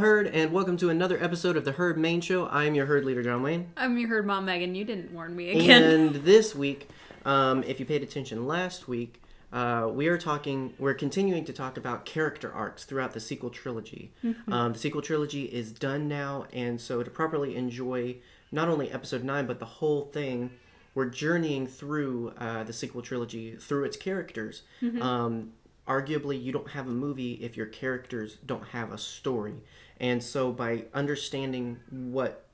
Herd, and welcome to another episode of the Herd Main Show. I am your Herd leader, John Wayne. I'm your herd mom, Megan. You didn't warn me again. And this week, um, if you paid attention last week, uh, we are talking, we're continuing to talk about character arcs throughout the sequel trilogy. Um, the sequel trilogy is done now, and so to properly enjoy not only episode 9, but the whole thing, we're journeying through uh, the sequel trilogy through its characters. Um, arguably, you don't have a movie if your characters don't have a story. And so, by understanding what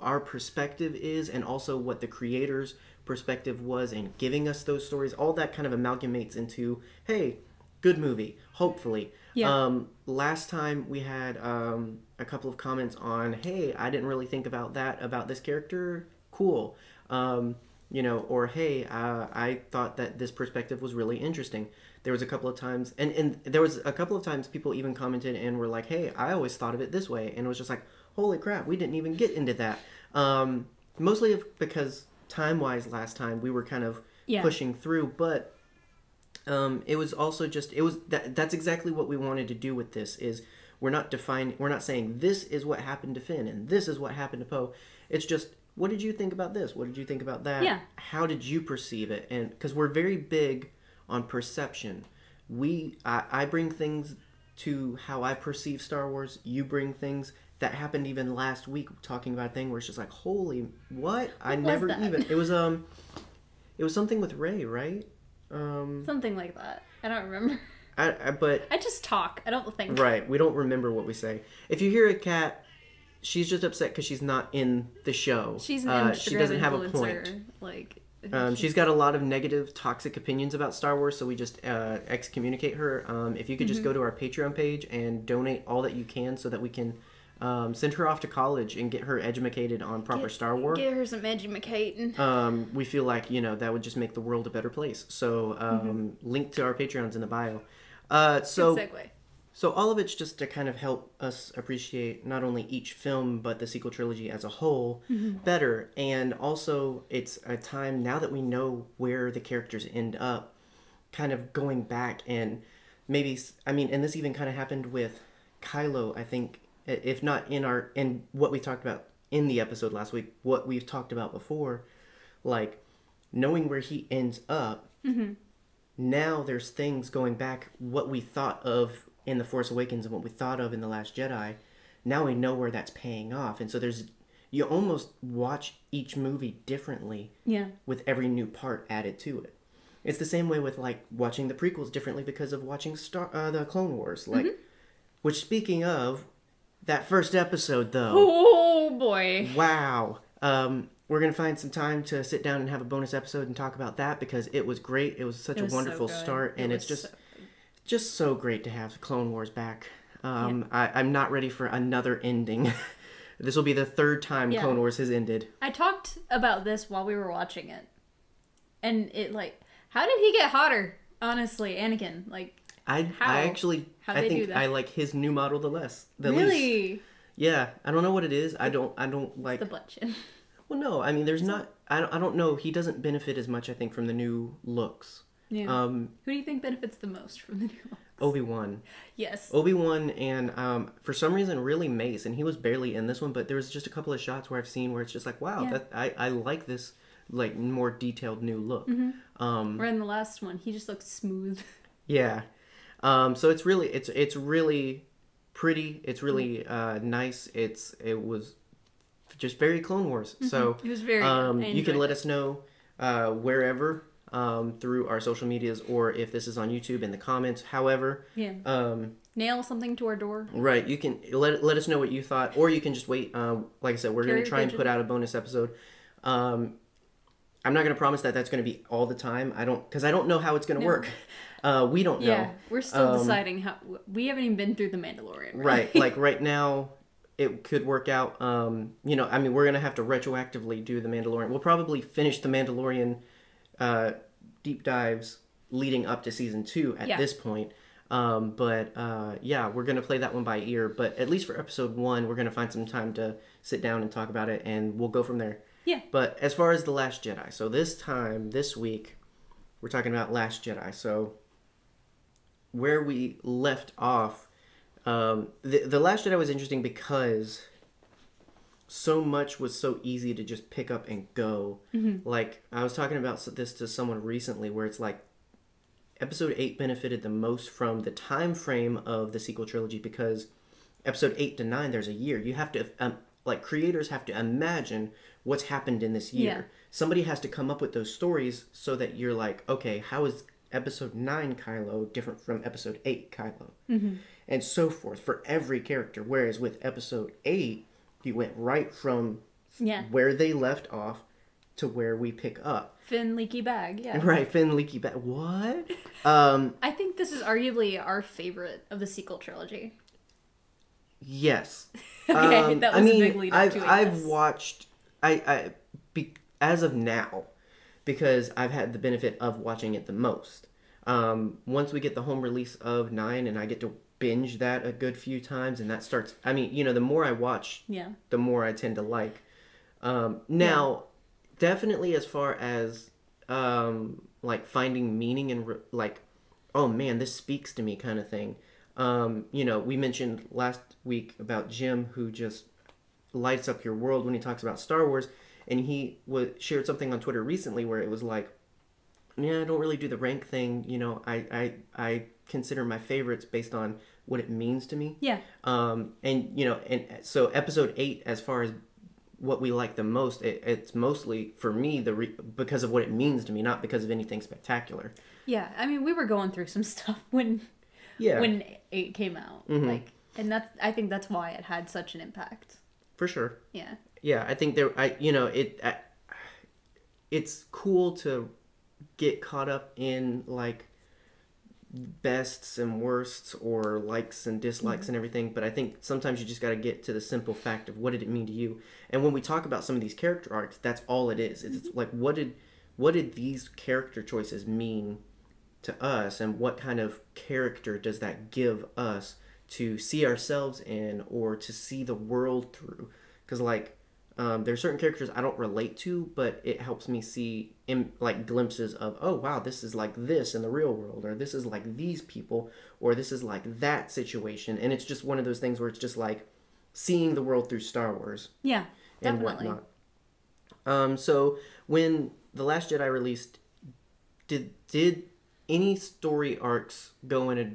our perspective is and also what the creator's perspective was and giving us those stories all that kind of amalgamates into hey good movie hopefully. Yeah. um last time we had um a couple of comments on hey i didn't really think about that about this character. Cool. Um you know or hey uh, i thought that this perspective was really interesting there was a couple of times and and there was a couple of times people even commented and were like hey i always thought of it this way and it was just like holy crap we didn't even get into that. Um mostly because time wise last time we were kind of Yeah. pushing through but um it was also just it was that that's exactly what we wanted to do with this is we're not defining we're not saying this is what happened to finn and this is what happened to poe. It's just what did you think about this? What did you think about that? Yeah. how did you perceive it? And because we're very big on perception we I, I bring things to how i perceive star wars you bring things that happened even last week talking about a thing where it's just like holy what i never that? even it was um it was something with rey right um Something like that. I don't remember. I, I but I just talk. I don't think. right we don't remember what we say if you hear a cat she's just upset because she's not in the show She's an uh, she doesn't have a point Like. Um, she's got a lot of negative, toxic opinions about Star Wars, so we just uh, excommunicate her. Um, if you could just Mm-hmm. go to our Patreon page and donate all that you can, so that we can um, send her off to college and get her educated on proper Get- Star Wars. Give her some educating. Um, we feel like you know that would just make the world a better place. So, um, link to our Patreons in the bio. Uh, so, Good segue. So all of it's just to kind of help us appreciate not only each film but the sequel trilogy as a whole mm-hmm. better, and also it's a time now that we know where the characters end up, kind of going back and maybe I mean, and this even kind of happened with Kylo. I think if not in our in what we talked about in the episode last week, what we've talked about before, like knowing where he ends up mm-hmm. now there's things going back what we thought of in the force awakens and what we thought of in the last jedi now we know where that's paying off and so there's you almost watch each movie differently Yeah. with every new part added to it it's the same way with like watching the prequels differently because of watching star uh, the clone wars like which speaking of that first episode though Oh boy. Wow. Um, we're gonna find some time to sit down and have a bonus episode and talk about that because it was great. It was such It a was so wonderful good. start, It and it's just so- just so great to have Clone Wars back. Um, I, I'm not ready for another ending. this will be the third time Yeah. Clone Wars has ended. I talked about this while we were watching it, and it like, how did he get hotter? Honestly, Anakin. Like, I How? I actually I think? I like his new model the less the least. really, Yeah, I don't know what it is. I don't I don't like. the butt chin. Well, no, I mean, there's not. I don't, I don't know. He doesn't benefit as much. I think from the new looks. Yeah. Um, Who do you think benefits the most from the new one? Obi Wan. Yes. Obi Wan and um, for some reason really Mace, and he was barely in this one, but there was just a couple of shots where I've seen where it's just like, wow, Yeah. that I, I like this like more detailed new look. Mm-hmm. Um, Or in the last one, he just looked smooth. yeah, um, so it's really it's it's really pretty. It's really uh, nice. It's it was just very Clone Wars. So It was very. um, you can let it. us know uh, wherever um, through our social medias or if this is on YouTube in the comments. However, Yeah. um, Nail something to our door. Right. You can let let us know what you thought, or you can just wait. Um, like I said, we're going to try and put out a bonus episode. Um, I'm not going to promise that that's going to be all the time. I don't because I don't know how it's going to No. work. Uh, we don't know. Yeah, we're still Um, deciding how. We haven't even been through the Mandalorian. Right. like right now, it could work out. Um, you know, I mean, we're going to have to retroactively do the Mandalorian. We'll probably finish the Mandalorian uh, deep dives leading up to season two at Yeah. this point. Um, but uh, yeah, we're gonna play that one by ear. But at least for episode one, we're gonna find some time to sit down and talk about it, and we'll go from there. Yeah. But as far as the Last Jedi, so this time this week, we're talking about Last Jedi. So where we left off, Um, the the Last Jedi was interesting because so much was so easy to just pick up and go. Like I was talking about this to someone recently, where it's like episode 8 benefited the most from the time frame of the sequel trilogy because episode 8 to 9 there's a year you have to um, like creators have to imagine what's happened in this year Yeah. somebody has to come up with those stories so that you're like okay how is episode 9 kylo different from episode 8 kylo Mm-hmm. and so forth for every character whereas with episode 8 you went right from Yeah. where they left off to where we pick up Finn leaky bag. Yeah. right finn leaky Bag. what um I think this is arguably our favorite of the sequel trilogy. Yes. Okay, Um, that I was a mean, big lead up I've to it, I've watched I I be, as of now because I've had the benefit of watching it the most. Um, once we get the home release of nine, and I get to binge that a good few times, and that starts. I mean, you know, the more I watch, Yeah. the more I tend to like. Um, now, definitely as far as um, like finding meaning and re- like, oh man, this speaks to me kind of thing. Um, you know, we mentioned last week about Jim who just lights up your world when he talks about Star Wars, and he was shared something on Twitter recently where it was like, yeah, I don't really do the rank thing. You know, I I I consider my favorites based on what it means to me. Yeah. Um, and you know, and so episode eight, as far as what we like the most, it, it's mostly for me the re- because of what it means to me, not because of anything spectacular. Yeah. I mean, we were going through some stuff when Yeah, Mm-hmm. when eight came out. Like, and that's I think that's why it had such an impact. for sure. Yeah. Yeah, I think there. I you know it. I, it's cool to get caught up in like bests and worsts or likes and dislikes mm-hmm. and everything but i think sometimes you just got to get to the simple fact of what did it mean to you. And when we talk about some of these character arcs that's all it is. It's mm-hmm. like what did what did these character choices mean to us and what kind of character does that give us to see ourselves in or to see the world through? Because like um, there are certain characters i don't relate to but it helps me see in, like glimpses of oh wow this is like this in the real world or this is like these people or this is like that situation and it's just one of those things where it's just like seeing the world through star wars Yeah. and Definitely. whatnot. Um, so when the Last Jedi released, did did any story arcs go in a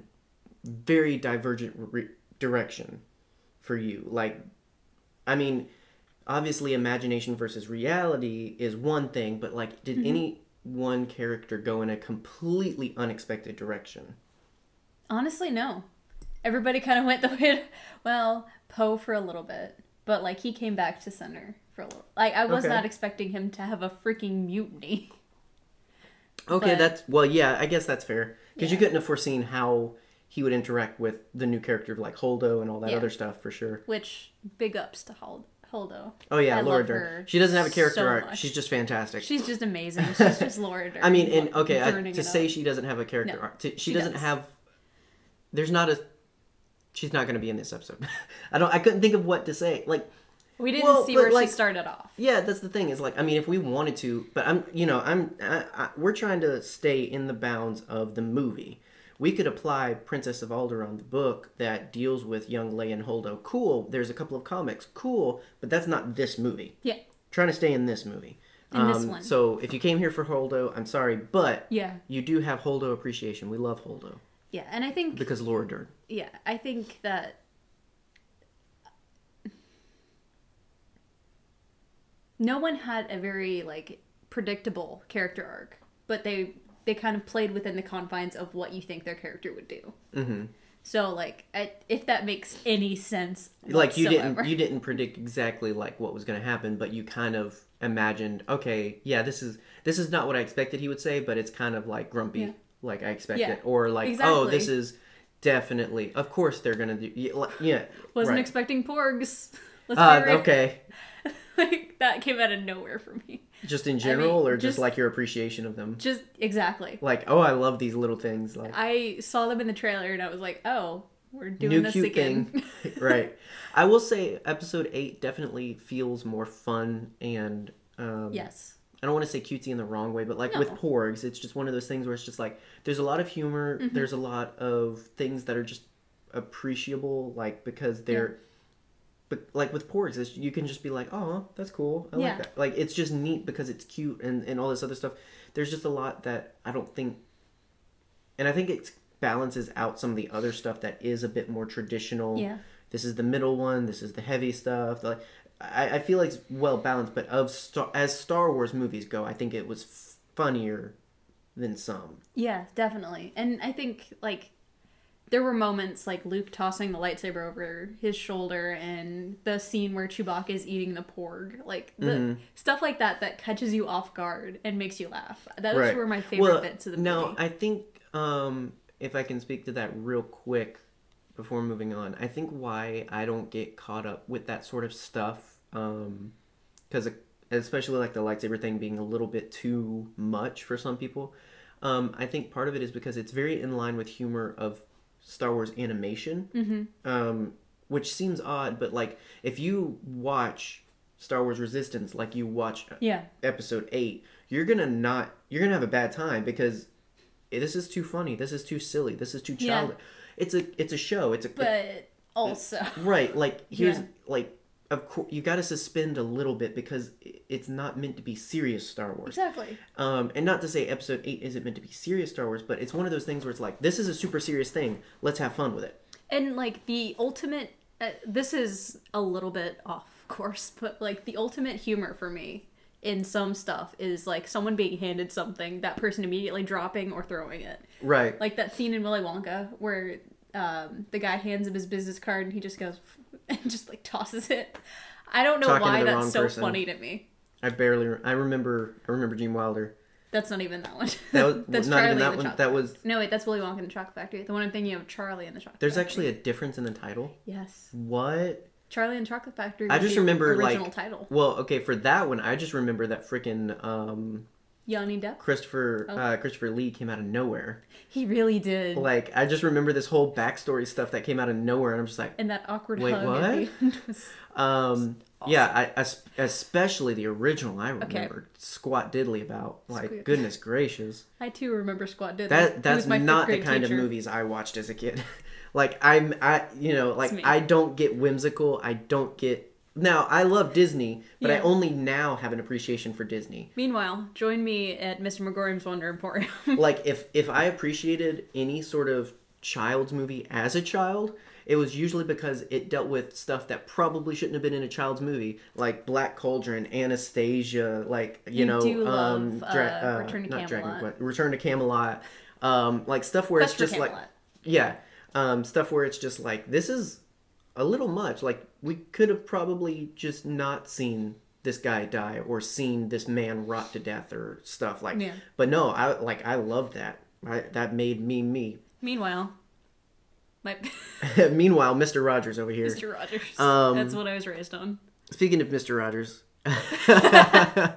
very divergent re- direction for you? Like, I mean, obviously, imagination versus reality is one thing, but like, did mm-hmm. any one character go in a completely unexpected direction? Honestly, no. Everybody kind of went the way. Well, Poe for a little bit, but like he came back to center for a little. Like I was Okay. not expecting him to have a freaking mutiny. Okay, But- that's well, yeah, I guess that's fair because you couldn't have foreseen how he would interact with the new character of like Holdo and all that Yeah. other stuff for sure. Which big ups to Hold- Holdo. Oh yeah, I Laura Dern. She doesn't have a character so arc. much. She's just fantastic. She's just amazing. She's just Laura Dern. I mean, and okay, I, to say up. she doesn't have a character No, arc, to, she, she doesn't does. have. There's not a. She's not going to be in this episode. I don't. I couldn't think of what to say. Like, we didn't well, see where like- she started off. yeah, that's the thing. Is like, I mean, if we wanted to, but I'm, you know, I'm, I, I, we're trying to stay in the bounds of the movie. We could apply Princess of Alderaan, the book that deals with young Leia and Holdo. Cool. There's a couple of comics. Cool, but that's not this movie. Yeah. Trying to stay in this movie. Um, In this one. So if you came here for Holdo, I'm sorry, but Yeah. you do have Holdo appreciation. We love Holdo Yeah, and I think because Laura Dern. yeah, I think that no one had a very like predictable character arc, but they they kind of played within the confines of what you think their character would do. hmm So like, I, if that makes any sense, Like you didn't you didn't predict exactly like what was going to happen, but you kind of imagined, okay, yeah, this is this is not what I expected he would say, but it's kind of like grumpy, Yeah. like I expected, Yeah, or like, oh, this is definitely, of course they're gonna do, yeah, yeah wasn't right. expecting porgs. Let's Uh, okay, like that came out of nowhere for me. Just in general, or just, just- like your appreciation of them, Just exactly. like, oh, I love these little things, like. I saw them in the trailer and I was like, oh, we're doing new this cute again. thing right i will say episode 8 definitely feels more fun and um, yes. i don't want to say cutesy in the wrong way but like with porgs it's just one of those things where it's just like there's a lot of humor Mm-hmm. there's a lot of things that are just appreciable, like because they're. But like with porgs, it's, you can just be like, "Oh, that's cool. I Yeah. like that." Like it's just neat because it's cute and and all this other stuff. There's just a lot that I don't think, and I think it balances out some of the other stuff that is a bit more traditional. Yeah. This is the middle one. This is the heavy stuff. Like I, I feel like it's well balanced. But of Star, as Star Wars movies go, I think it was f- funnier than some. Yeah, definitely. And I think like there were moments like Luke tossing the lightsaber over his shoulder and the scene where Chewbacca is eating the porg. Like the Mm-hmm. stuff like that that catches you off guard and makes you laugh. Those Right. were my favorite Well, bits of the movie. no. I think um, if I can speak to that real quick before moving on, I think why I don't get caught up with that sort of stuff, because especially like the lightsaber thing being a little bit too much for some people. Um, I think part of it is because it's very in line with humor of Star Wars animation, Mm-hmm. um, which seems odd, but like if you watch Star Wars Resistance, like you watch yeah. episode 8 you're gonna not you're gonna have a bad time because this is too funny this is too silly this is too Yeah. childish it's a it's a show it's a But also right like here's Yeah. like of course you got to suspend a little bit because it's not meant to be serious star wars Exactly. um and not to say episode 8 isn't meant to be serious star wars but it's one of those things where it's like this is a super serious thing let's have fun with it And like the ultimate uh, this is a little bit off course, but like the ultimate humor for me in some stuff is like someone being handed something, that person immediately dropping or throwing it. right Like that scene in Willy Wonka where um, the guy hands him his business card and he just goes and just like tosses it. I don't know Talking why that's so person. funny to me. i barely i remember i remember gene wilder That's not even that one. that was that's not Charlie even that one Chocolate that was No, wait, that's Willy Wonka and the Chocolate Factory. The one I'm thinking of, Charlie and the Chocolate there's Factory. actually a difference in the title yes, what Charlie and Chocolate Factory. I just the remember original like title. well, okay, for that one, I just remember that freaking um, Johnny Depp. Christopher Oh. uh, Christopher Lee came out of nowhere. He really did. Like I just remember this whole backstory stuff that came out of nowhere, and I'm just like, and that awkward Wait, hug. what? At the end was... um, yeah, I, es- especially the original. I Okay. remember squat diddly about. Like Squeak. goodness gracious, I too remember Squat Diddly. that that's not the kind teacher. of movies I watched as a kid. like I'm, I you know, like. I don't get whimsical. I don't get. Now I love Disney, but I only now have an appreciation for Disney. Meanwhile, join me at Mr. Magorium's Wonder Emporium. like if if I appreciated any sort of child's movie as a child, it was usually because it dealt with stuff that probably shouldn't have been in a child's movie, like Black Cauldron, Anastasia, like you, You know, um, love, Dra- uh, Return to not Dragon Camelot. Quest, Return to Camelot, um, like stuff where it's just like yeah, um, stuff where it's just like this is a little much. Like we could have probably just not seen this guy die or seen this man rot to death or stuff like. Yeah. But no, I like I love that. I, that made me me. Meanwhile, my Meanwhile, Mr. Rogers over here. Mr. Rogers. Um, That's what I was raised on. Speaking of Mr. Rogers, uh,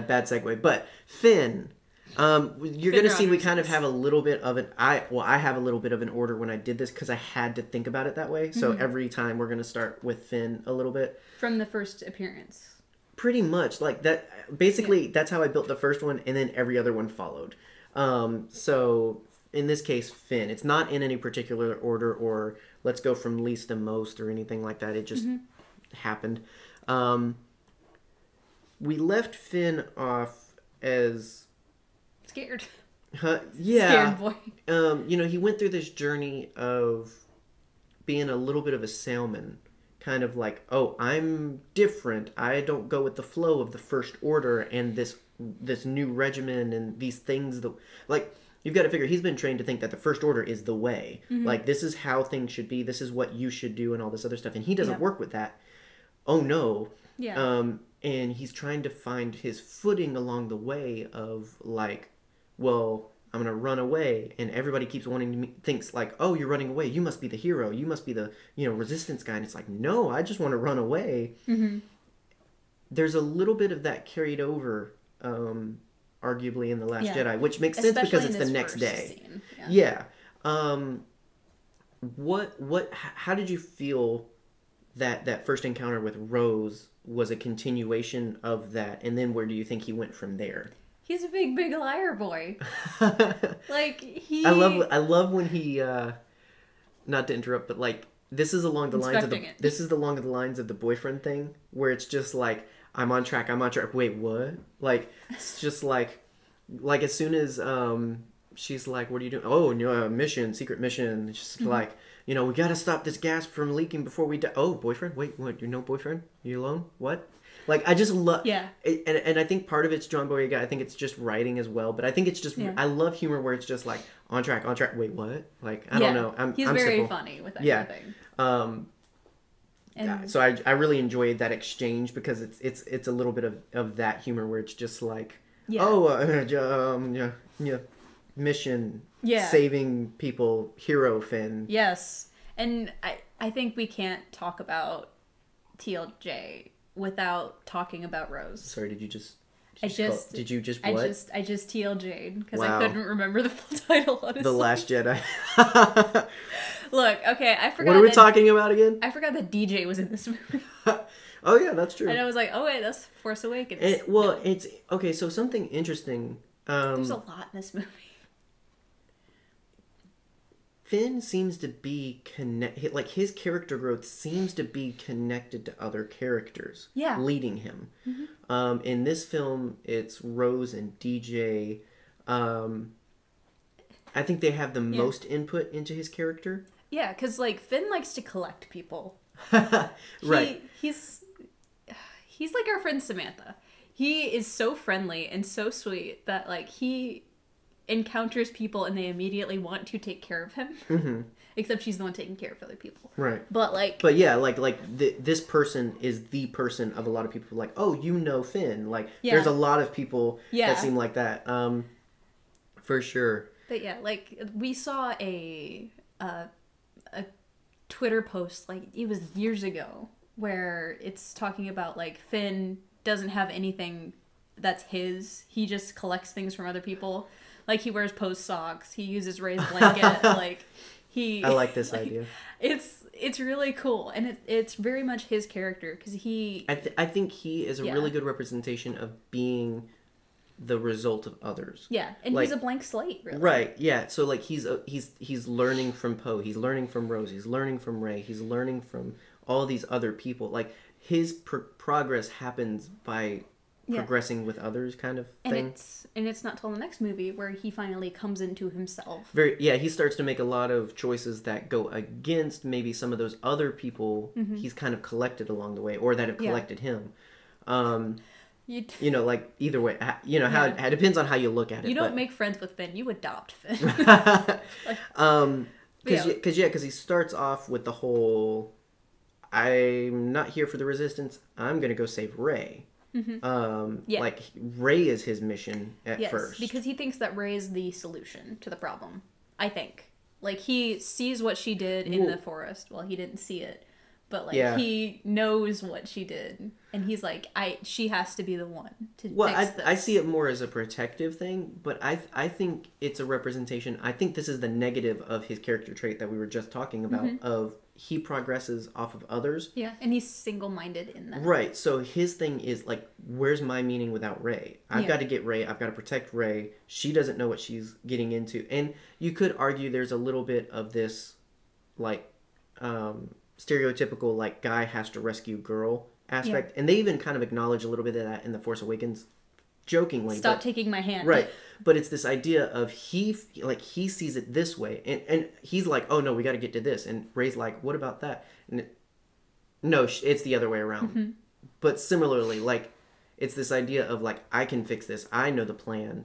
bad segue, but Finn. Um, you're gonna see we kind of have a little bit of an I well I have a little bit of an order when I did this because I had to think about it that way. So Mm-hmm. every time we're gonna start with Finn a little bit. From the first appearance. Pretty much like that. Basically, that's how I built the first one, and then every other one followed. Um, so in this case, Finn. It's not in any particular order, or let's go from least to most, or anything like that. It just happened. Um, we left Finn off as, Scared. huh, yeah, Scared boy. um, you know, he went through this journey of being a little bit of a salmon, kind of like, oh, I'm different. I don't go with the flow of the First Order and this this new regimen and these things that like. You've got to figure he's been trained to think that the first order is the way. Like this is how things should be. This is what you should do, and all this other stuff. And he doesn't work with that. Oh no, Yeah. um, and he's trying to find his footing along the way of like, well, I'm gonna run away, and everybody keeps wanting to me, thinks like, oh, you're running away. You must be the hero. You must be the you know resistance guy. And it's like, no, I just want to run away. mm-hmm. There's a little bit of that carried over, um, arguably in the Last Yeah. Jedi, which makes sense because it's the next day. Yeah. Yeah. Um, what what how did you feel that that first encounter with Rose was a continuation of that, and then where do you think he went from there? He's a big, big liar boy. Like he. I love I love when he uh not to interrupt, but like this is along the lines of the it. this is along the lines of the boyfriend thing where it's just like I'm on track, I'm on track. Wait, what? Like it's just like like as soon as um she's like, "What are you doing?" Oh, no, uh, mission, secret mission. Just Mm-hmm. like you know, we gotta stop this gas from leaking before we die. Oh, boyfriend? Wait, what? You're no boyfriend? You alone? What? Like I just love Yeah. and, and I think part of it's John Boyega. I think it's just writing as well, but I think it's just Yeah. I love humor where it's just like on track, on track. Wait, what? Like I Yeah. don't know. I'm He's I'm very simple. funny with that Yeah. kind of thing. Um, And so I, I really enjoyed that exchange because it's it's it's a little bit of, of that humor where it's just like Yeah. oh uh, um yeah yeah mission Yeah. saving people hero Finn Yes. And I I think we can't talk about TLJ without talking about Rose. sorry did you just did I you call- just- did you just I what just I just TLJ'd because Wow. I couldn't remember the full title honestly. the Last Jedi Look, okay, I forgot what are we talking about again I forgot that DJ was in this movie. oh yeah that's true and I was like, oh wait, that's Force Awakens. It, well, it's okay. So something interesting. Um, There's a lot in this movie. Finn seems to be connect. Like his character growth seems to be connected to other characters. Yeah. Mm-hmm. Leading him. Um, in this film, it's Rose and DJ. Um, I think they have the most input into his character. Yeah, because like Finn likes to collect people. right. He, he's he's like our friend Samantha. He is so friendly and so sweet that like he encounters people and they immediately want to take care of him. Mhm. Except she's the one taking care of other people. Right. But like But yeah, like like th- this person is the person of a lot of people. Like, oh, you know Finn. Like, Yeah. there's a lot of people Yeah. that seem like that. Um, for sure. But yeah, like we saw a uh, a Twitter post like it was years ago where it's talking about like Finn doesn't have anything that's his. He just collects things from other people. Like he wears Poe's socks. He uses Rey's blanket. like he. I like this idea. It's it's really cool and it, it's very much his character because he I, th- I think he is a Yeah. really good representation of being the result of others. yeah and like- he's a blank slate really Right. Yeah. So like he's a, he's he's learning from Poe. He's learning from Rose. He's learning from Rey. He's learning from all these other people. Like his pr- progress happens by Yeah. progressing with others, kind of and thing. it's and it's not till the next movie where he finally comes into himself Very yeah. He starts to make a lot of choices that go against maybe some of those other people he's kind of collected along the way, or that have Mm-hmm. Yeah. collected him. Um, you you know, like either way, you know how Yeah. it depends on how you look at it. You don't but- make friends with Finn. You adopt Finn. um because Yeah. yeah because yeah because he starts off with the whole i'm not here for the resistance i'm gonna go save rey um Mm-hmm. Yeah. like rey is his mission at yes, first because he thinks that Rey is the solution to the problem. I think. Like he sees what she did in Well- the forest. Well, he didn't see it, but like Yeah. he knows what she did, and he's like, "I she has to be the one to well I, fix this." I see it more as a protective thing but i i think it's a representation i think this is the negative of his character trait that we were just talking about Mm-hmm. of he progresses off of others Yeah, and he's single-minded in that. Right. So his thing is like, where's my meaning without Rey? I've Yeah. got to get Rey. I've got to protect Rey. She doesn't know what she's getting into, and you could argue there's a little bit of this, like, um, stereotypical like guy has to rescue girl aspect, and they even kind of acknowledge a little bit of that in the Force Awakens, jokingly. Stop but- taking my hand. right but it's this idea of he like he sees it this way and and he's like oh no we got to get to this and rey's like what about that? And it, no it's the other way around. Mm-hmm. but similarly like it's this idea of like i can fix this. I know the plan.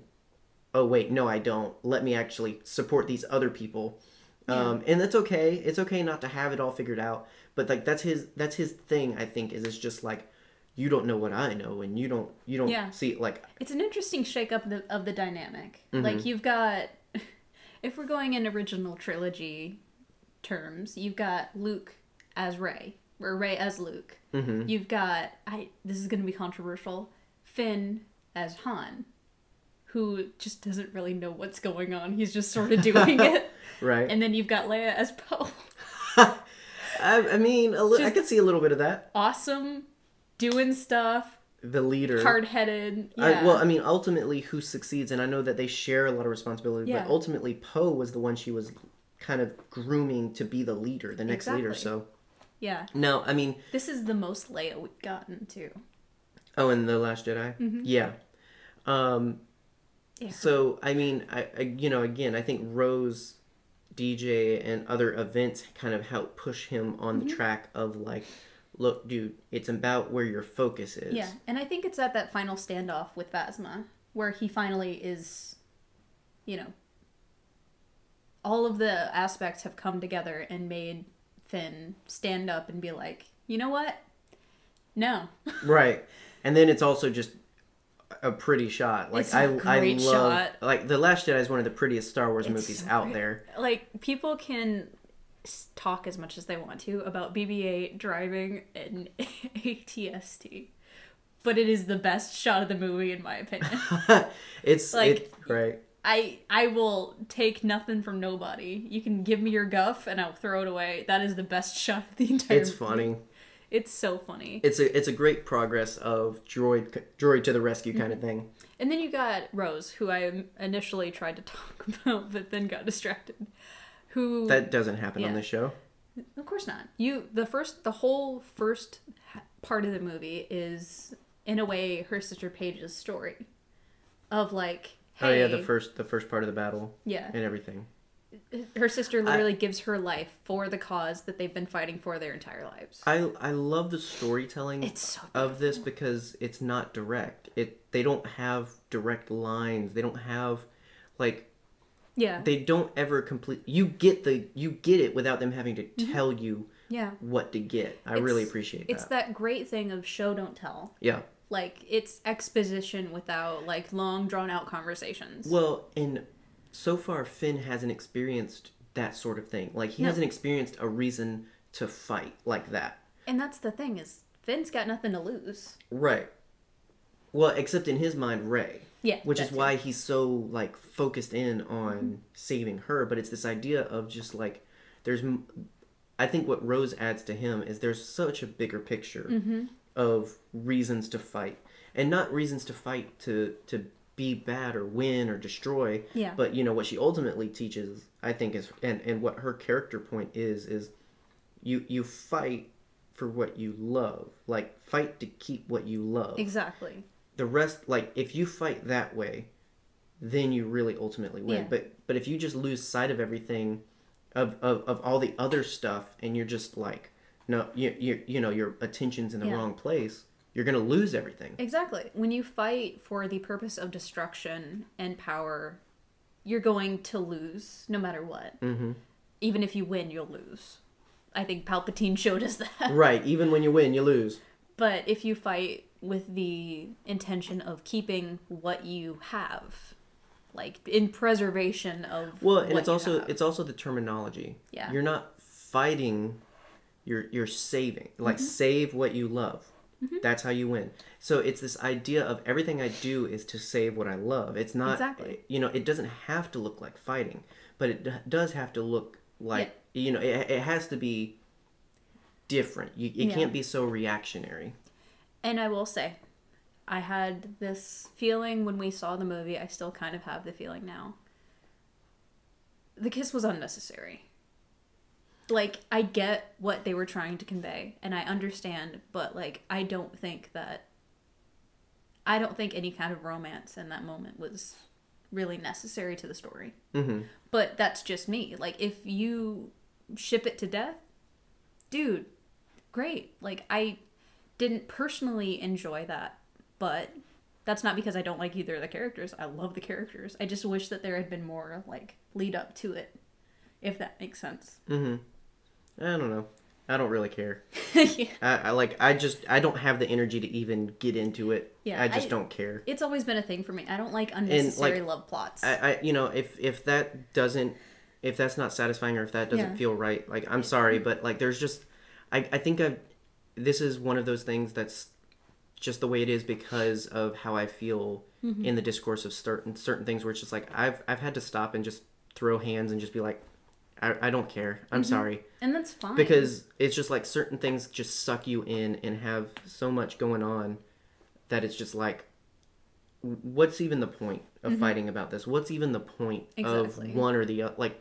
Oh wait no i don't. Let me actually support these other people. Um and that's okay. It's okay not to have it all figured out but like that's his that's his thing i think is it's just like you don't know what i know and you don't you don't Yeah. see like It's an interesting shake-up of the, of the dynamic. Mm-hmm. Like you've got, if we're going in original trilogy terms, you've got Luke as Rey or Rey as Luke. Mm-hmm. You've got I. This is going to be controversial. Finn as Han, who just doesn't really know what's going on. He's just sort of doing it. right And then you've got Leia as Poe. I, I mean, a li- I could see a little bit of that. Awesome, doing stuff, The leader. hard-headed. Yeah. I, well, I mean, ultimately, who succeeds, and I know that they share a lot of responsibility, Yeah. but ultimately, Poe was the one she was kind of grooming to be the leader, the next leader. So Yeah. no, I mean, This is the most Leia we've gotten too. oh, and the Last Jedi, yeah. Um, Yeah. so I mean, I, I you know again, I think Rose, DJ, and other events kind of help push him on Mm-hmm. the track of like, look, dude, it's about where your focus is. Yeah, and I think it's at that final standoff with Phasma where he finally is, you know, all of the aspects have come together and made Finn stand up and be like, you know what? No. Right. And then it's also just a pretty shot. Like It's I I love shot. like The Last Jedi is one of the prettiest Star Wars It's movies so out there. like, people can talk as much as they want to about BB 8 driving an ATST, but it is the best shot of the movie, in my opinion. it's Like, it's great. I I will take nothing from nobody. You can give me your guff and I'll throw it away. That is the best shot of the entire. It's movie. funny. It's so funny. It's a it's a great progress of droid droid to the rescue Mm-hmm. kind of thing. And then you got Rose, who I initially tried to talk about, but then got distracted. Who? That doesn't happen on Yeah. this show. of course not. You the first the whole first part of the movie is in a way her sister Paige's story, of like. Hey, Oh yeah, the first the first part of the battle yeah. and everything. Her sister literally gives her life for the cause that they've been fighting for their entire lives. I I love the storytelling so of this because it's not direct. It they don't have direct lines. They don't have like Yeah. they don't ever complete you get the you get it without them having to mm-hmm. tell you yeah. what to get. I really appreciate that. It's that great thing of show don't tell. yeah. Like it's exposition without like long drawn out conversations. Well, and so far Finn hasn't experienced that sort of thing. Like he No. hasn't experienced a reason to fight like that. and that's the thing is Finn's got nothing to lose. Right. Well, except in his mind, Rey. Yeah, Which is why he's so like focused in on saving her. But it's this idea of just like there's. I think what Rose adds to him is there's such a bigger picture Mm-hmm. of reasons to fight, and not reasons to fight to to be bad or win or destroy. Yeah. But you know what she ultimately teaches, I think, is and and what her character point is is you you fight for what you love like fight to keep what you love Exactly. The rest like if you fight that way then you really ultimately win Yeah. but but if you just lose sight of everything of, of of all the other stuff and you're just like no you you, you know your attention's in the Yeah. wrong place you're gonna lose everything Exactly. When you fight for the purpose of destruction and power, you're going to lose no matter what. mm-hmm. Even if you win, you'll lose. I think Palpatine showed us that. right even when you win you lose But if you fight with the intention of keeping what you have, like in preservation of well and what it's also have. it's also the terminology Yeah. you're not fighting you're you're saving like Mm-hmm. save what you love that's how you win so it's this idea of everything i do is to save what i love it's not Exactly. you know it doesn't have to look like fighting but it d- does have to look like you know it, it has to be different you, it Yeah. can't be so reactionary And I will say, I had this feeling when we saw the movie. I still kind of have the feeling now. The kiss was unnecessary. Like, I get what they were trying to convey, and I understand, but, like, I don't think that. I don't think any kind of romance in that moment was really necessary to the story. mm-hmm. But that's just me. Like, if you ship it to death, dude, great. Like, I didn't personally enjoy that, but that's not because I don't like either of the characters. I love the characters. I just wish that there had been more, like, lead up to it, if that makes sense. Mm-hmm. i don't know i don't really care yeah. I, I like i just i don't have the energy to even get into it Yeah, i just I- don't care It's always been a thing for me. I don't like unnecessary like, love plots. I, I you know if if that doesn't if that's not satisfying or if that doesn't Yeah. feel right like i'm sorry but like there's just i i think i this is one of those things that's just the way it is because of how i feel Mm-hmm. in the discourse of certain certain things where it's just like i've i've had to stop and just throw hands and just be like i, I don't care i'm Mm-hmm. sorry and that's fine. because it's just like certain things just suck you in and have so much going on that it's just like what's even the point of fighting about this what's even the point Mm-hmm. Exactly. of one or the other like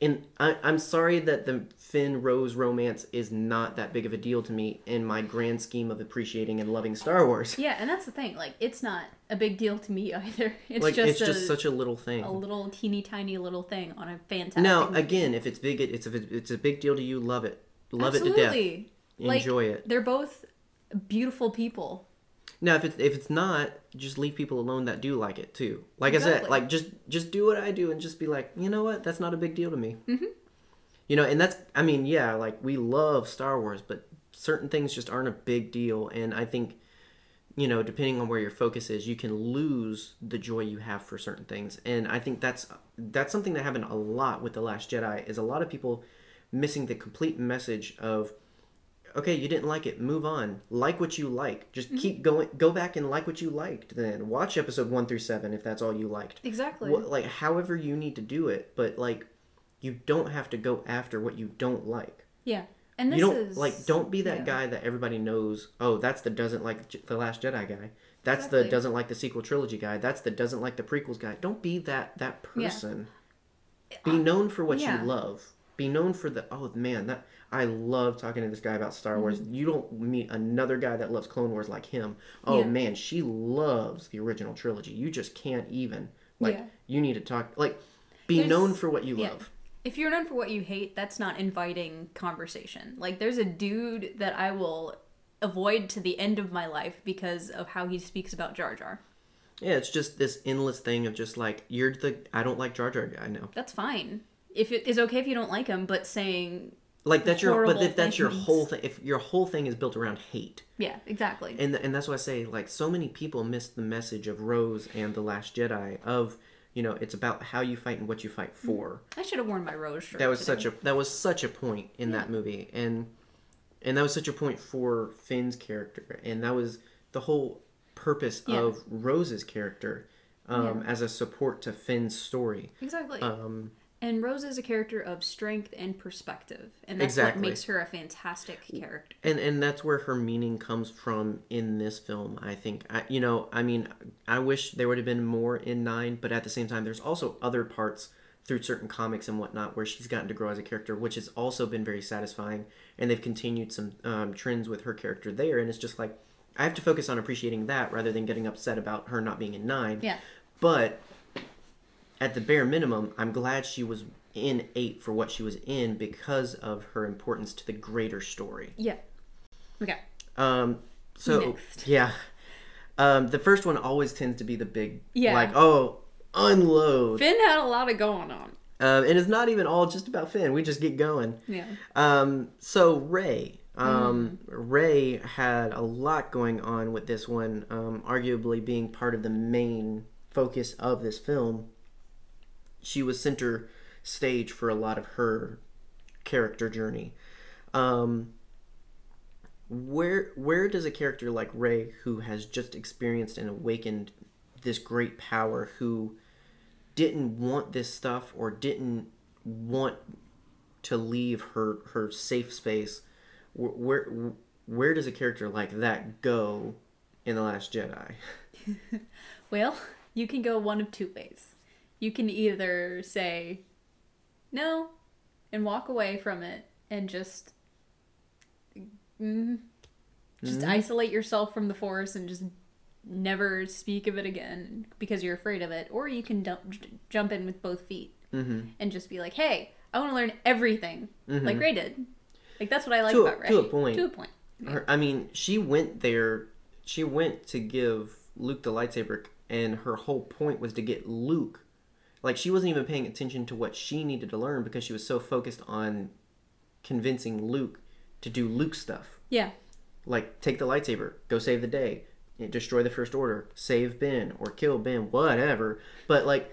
and I, I'm sorry that the Finn Rose romance is not that big of a deal to me in my grand scheme of appreciating and loving Star Wars. Yeah, and that's the thing. Like, it's not a big deal to me either. It's like just it's a, just such a little thing. a little teeny tiny little thing on a fantastic. Now, movie. again, if it's big, it's if it's a big deal to you, love it, love it to death, Absolutely. Like, enjoy it. They're both beautiful people. Now, if it's if it's not, just leave people alone that do like it too. Like I said, like just just do what I do and just be like, you know what, that's not a big deal to me. Mm-hmm. You know, and that's I mean, yeah, like we love Star Wars, but certain things just aren't a big deal, and I think. You know, depending on where your focus is, you can lose the joy you have for certain things, and I think that's that's something that happened a lot with the Last Jedi. Is a lot of people missing the complete message of okay you didn't like it move on like what you like just Mm-hmm. keep going go back and like what you liked then watch episode one through seven if that's all you liked Exactly. Wha- like however you need to do it but like you don't have to go after what you don't like Yeah. And this you don't is like don't be that yeah. guy that everybody knows oh that's the doesn't like the last jedi guy that's the doesn't like the sequel trilogy guy that's the doesn't like the prequels guy don't be that that person. Yeah. be known for what yeah. you love be known for the oh man that i love talking to this guy about star wars Mm-hmm. you don't meet another guy that loves clone wars like him oh Yeah. man she loves the original trilogy you just can't even like Yeah. you need to talk like be There's- known for what you yeah. love If you're known for what you hate, that's not inviting conversation. Like, there's a dude that I will avoid to the end of my life because of how he speaks about Jar Jar. yeah it's just this endless thing of just like you're the i don't like jar jar guy now That's fine. If it is okay if you don't like him, but saying, like that's your but if that's your whole thing if your whole thing is built around hate yeah, exactly. and and that's why I say like so many people miss the message of Rose and the Last Jedi of you know it's about how you fight and what you fight for. I should have worn my rose shirt. That was today. such a that was such a point in that movie and and that was such a point for Finn's character and that was the whole purpose Yeah. of Rose's character um, Yeah. as a support to Finn's story. Exactly. Um, and Rose is a character of strength and perspective, and that's Exactly. what makes her a fantastic character. and and that's where her meaning comes from in this film i think I, you know i mean i wish there would have been more in nine but at the same time there's also other parts through certain comics and whatnot where she's gotten to grow as a character which has also been very satisfying and they've continued some um, trends with her character there and it's just like i have to focus on appreciating that rather than getting upset about her not being in nine Yeah. but at the bare minimum, I'm glad she was in eight for what she was in because of her importance to the greater story. Yeah. Okay. Um, so Next. yeah, um, the first one always tends to be the big, Yeah. like oh, unload, Finn had a lot of going on. um, and it's not even all just about Finn. We just get going. Yeah. Um, so Rey, um, Hmm. Rey had a lot going on with this one, um, arguably being part of the main focus of this film. She was center stage for a lot of her character journey. Um, where where does a character like Rey, who has just experienced and awakened this great power, who didn't want this stuff or didn't want to leave her her safe space where where, where does a character like that go in the last jedi Well, you can go one of two ways. You can either say no and walk away from it and just mm, just Mm-hmm. isolate yourself from the force and just never speak of it again because you're afraid of it, or you can dump, j- jump in with both feet mm-hmm. and just be like, "Hey, I want to learn everything," like Rey did. Like that's what I like To a- about Rey. to a point. To a point. her, i mean she went there she went to give luke the lightsaber and her whole point was to get luke like she wasn't even paying attention to what she needed to learn because she was so focused on convincing luke to do luke stuff Yeah. like take the lightsaber, go save the day, destroy the first order, save Ben or kill Ben, whatever. But like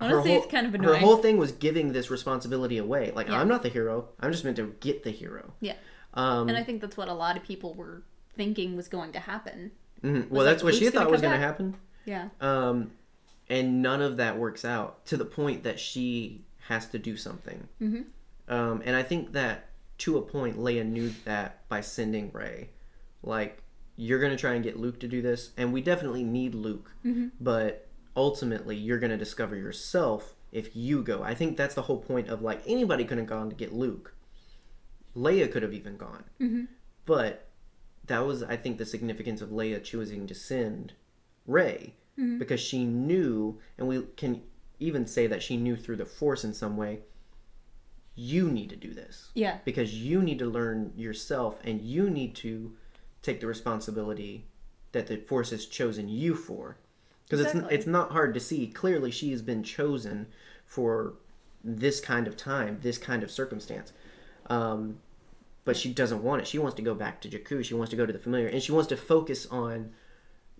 Honestly, whole- it's kind of annoying. Her whole thing was giving this responsibility away. Like Yeah. I'm not the hero. I'm just meant to get the hero. Yeah. Um, And I think that's what a lot of people were thinking was going to happen. mhm. Well, like, that's what she Luke's gonna thought was going to happen. Yeah. Um, and none of that works out to the point that she has to do something. Mm-hmm. Um, and I think that to a point, Leia knew that by sending Rey, like you're gonna try and get Luke to do this, and we definitely need Luke, Mm-hmm. but ultimately you're gonna discover yourself if you go. I think that's the whole point of like anybody could have gone to get Luke. Leia could have even gone. Mm-hmm. But that was, I think, the significance of Leia choosing to send Rey Mm-hmm. because she knew, and we can even say that she knew through the Force in some way. You need to do this Yeah. because you need to learn yourself, and you need to take the responsibility that the Force has chosen you for. Because Exactly. it's it's not hard to see. Clearly, she has been chosen for this kind of time, this kind of circumstance. Um, but she doesn't want it. She wants to go back to Jakku. She wants to go to the familiar, and she wants to focus on.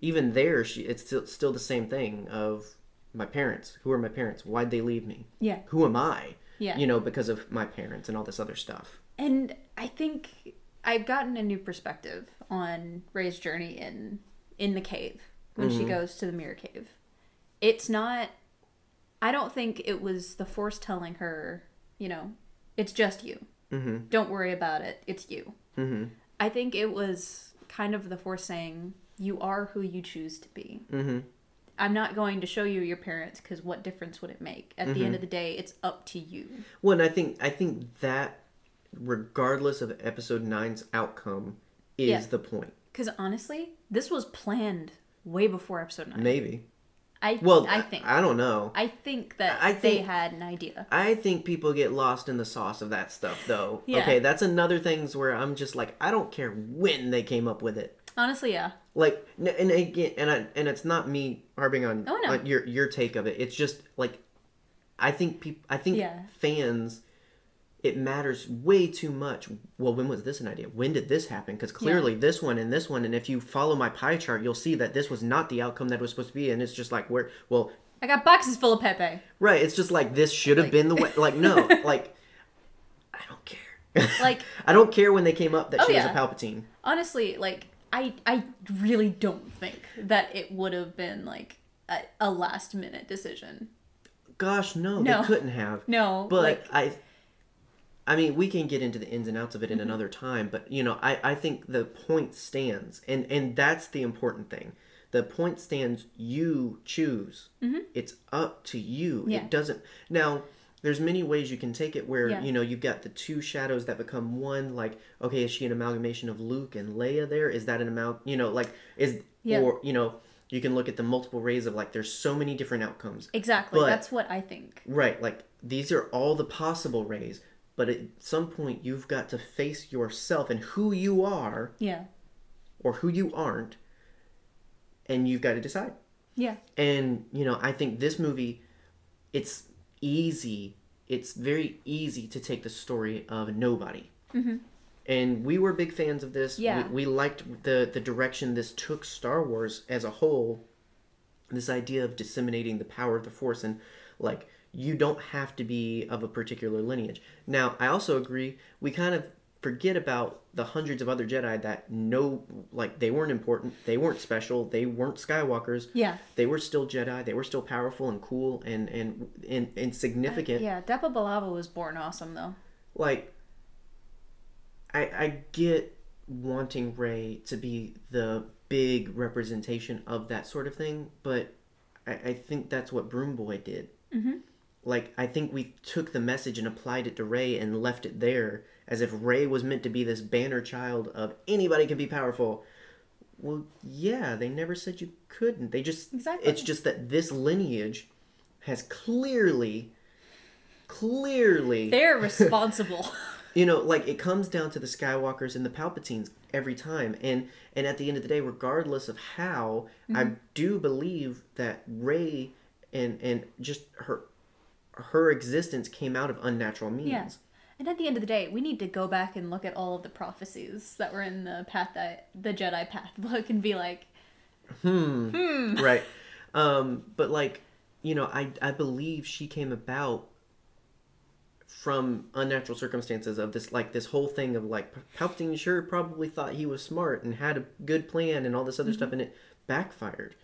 Even there, she it's still, still the same thing of my parents. Who are my parents? Why'd they leave me? Yeah. Who am I? Yeah. You know, because of my parents and all this other stuff. And I think I've gotten a new perspective on Rey's journey in in the cave when she goes to the mirror cave. It's not I don't think it was the force telling her, you know, it's just you. Mm-hmm. Don't worry about it. It's you. Mm-hmm. I think it was kind of the force saying, you are who you choose to be. Mm-hmm. I'm not going to show you your parents because what difference would it make? At the end of the day, it's up to you. Well, and I think I think that, regardless of episode nine's outcome, is Yeah. the point. Because honestly, this was planned way before episode nine. Maybe. I Well, I think I don't know. I think that I think, they had an idea. I think people get lost in the sauce of that stuff, though. Yeah. Okay, that's another things where I'm just like, I don't care when they came up with it. Honestly, yeah. Like, and again, and I, and it's not me harping on, Oh, no. on your your take of it. It's just like, I think people, I think Yeah. fans, it matters way too much. Well, when was this an idea? When did this happen? Because clearly this one and this one, and if you follow my pie chart, you'll see that this was not the outcome that was supposed to be, and it's just like where, well, I got boxes full of Pepe. right? It's just like this should have Like- been the way. Like no, like I don't care. Like- I don't care when they came up that Oh, she yeah. was a Palpatine. Honestly, like I I really don't think that it would have been like a, a last minute decision. Gosh, no, No. they couldn't have. No, but like I, I mean, we can get into the ins and outs of it in Mm-hmm. another time. But you know, I I think the point stands, and and that's the important thing. The point stands. You choose. It's up to you. Mm-hmm. Yeah. It doesn't now. There's many ways you can take it where Yeah. you know you've got the two shadows that become one. Like, okay, is she an amalgamation of Luke and Leia? There is that an amount You know, like is Yeah. or you know you can look at the multiple reys of like there's so many different outcomes. exactly. but- that's what I think. Right, like these are all the possible reys, but at some point you've got to face yourself and who you are Yeah. or who you aren't, and you've got to decide. Yeah. And you know, I think this movie, it's easy. It's very easy to take the story of nobody. Mm-hmm. And we were big fans of this. Yeah. We, we liked the the direction this took Star Wars as a whole. This idea of disseminating the power of the Force and like you don't have to be of a particular lineage. Now, I also agree. We kind of forget about the hundreds of other Jedi that know, like, they weren't important. They weren't special. They weren't Skywalkers Yeah. they were still Jedi. They were still powerful and cool and and and, and significant. Yeah. Depa Billaba was born awesome though. Like, I I get wanting Rey to be the big representation of that sort of thing, but I, I think that's what Broom Boy did. Mm-hmm. Like, I think we took the message and applied it to Rey and left it there as if Rey was meant to be this banner child of anybody can be powerful. Well, yeah, they never said you couldn't. They just Exactly. it's just that this lineage has clearly clearly They're responsible. you know like it comes down to the skywalkers and the palpatines every time and and at the end of the day regardless of how i Mm-hmm. do believe that rey and and just her her existence came out of unnatural means Yeah. And at the end of the day, we need to go back and look at all of the prophecies that were in the path that the Jedi Path book and be like, Hmm. Right. Um but like you know i i believe she came about from unnatural circumstances of this like this whole thing of like palpatine sure probably thought he was smart and had a good plan and all this other stuff and it backfired.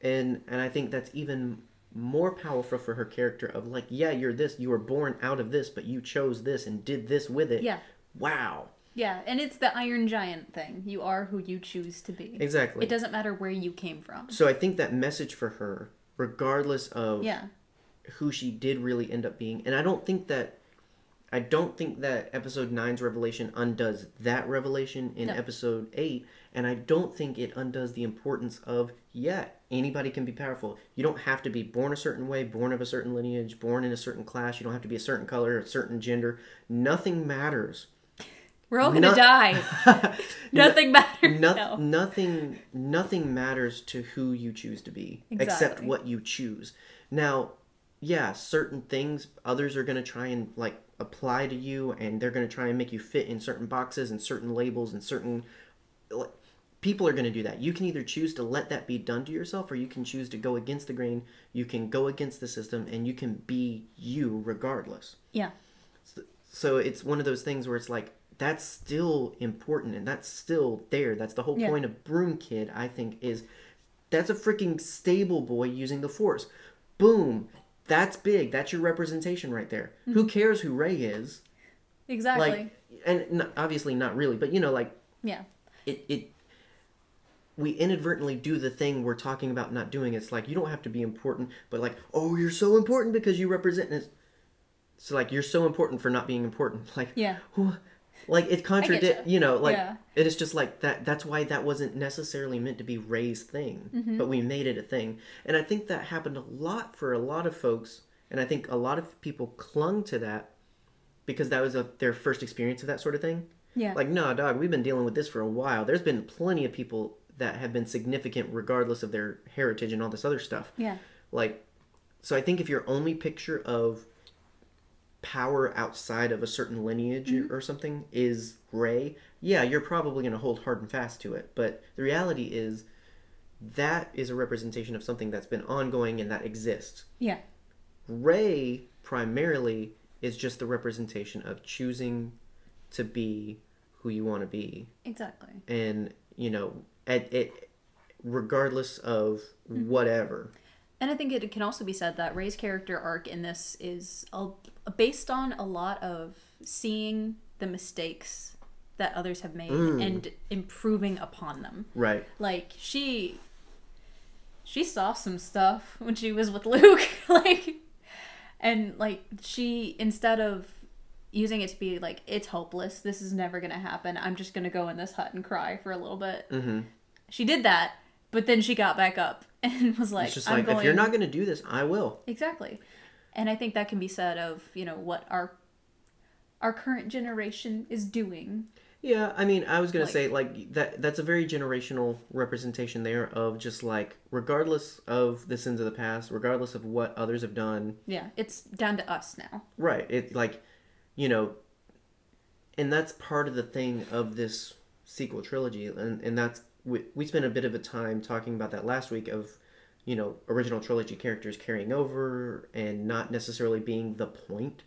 And and i think that's even more powerful for her character of like yeah you're this you were born out of this but you chose this and did this with it Yeah. wow yeah, and it's the Iron Giant thing. You are who you choose to be. exactly It doesn't matter where you came from. So I think that message for her, regardless of Yeah. who she did really end up being. And I don't think that I don't think that episode 9's revelation undoes that revelation in No. episode 8 and I don't think it undoes the importance of yeah, anybody can be powerful. You don't have to be born a certain way, born of a certain lineage, born in a certain class, you don't have to be a certain color, a certain gender. Nothing matters. We're all gonna Not- die. Nothing matters. No, no. Nothing nothing matters to who you choose to be except what you choose. Now, yeah, certain things others are going to try and like apply to you and they're going to try and make you fit in certain boxes and certain labels and certain like, people are going to do that. You can either choose to let that be done to yourself or you can choose to go against the grain. You can go against the system and you can be you regardless Yeah. so it's one of those things where it's like that's still important and that's still there that's the whole Yeah. point of broom kid i think is that's a freaking stable boy using the force boom that's big that's your representation right there mm-hmm. who cares who rey is Exactly. like and n- obviously not really but you know like yeah. it it we inadvertently do the thing we're talking about not doing. It's like you don't have to be important, but like, oh, you're so important because you represent this. So like you're so important for not being important. Like Yeah. wh- like it contradict ya. you know like Yeah. it is just like that that's why that wasn't necessarily meant to be rey's thing Mm-hmm. but we made it a thing and i think that happened a lot for a lot of folks and i think a lot of people clung to that because that was a, their first experience of that sort of thing Yeah. like nah dog we've been dealing with this for a while there's been plenty of people that have been significant regardless of their heritage and all this other stuff yeah. like so i think if your only picture of power outside of a certain lineage mm-hmm. or something is Rey, yeah you're probably going to hold hard and fast to it but the reality is that is a representation of something that's been ongoing and that exists Yeah. Rey primarily is just the representation of choosing to be who you want to be Exactly. and you know at it regardless of hmm. whatever. And I think it can also be said that Rey's character arc in this is a, based on a lot of seeing the mistakes that others have made hmm. and improving upon them. right. Like she she saw some stuff when she was with Luke. Like and like she instead of using it to be like it's hopeless this is never gonna happen i'm just gonna go in this hut and cry for a little bit mm-hmm. she did that but then she got back up and was like it's just I'm like going... if you're not going to do this i will exactly and i think that can be said of you know what our our current generation is doing Yeah, I mean, I was gonna Like- say like that. That's a very generational representation there of just like, regardless of the sins of the past, regardless of what others have done, yeah it's down to us now right? It like, you know, and that's part of the thing of this sequel trilogy, and and that's we we spent a bit of a time talking about that last week of, you know, original trilogy characters carrying over and not necessarily being the point.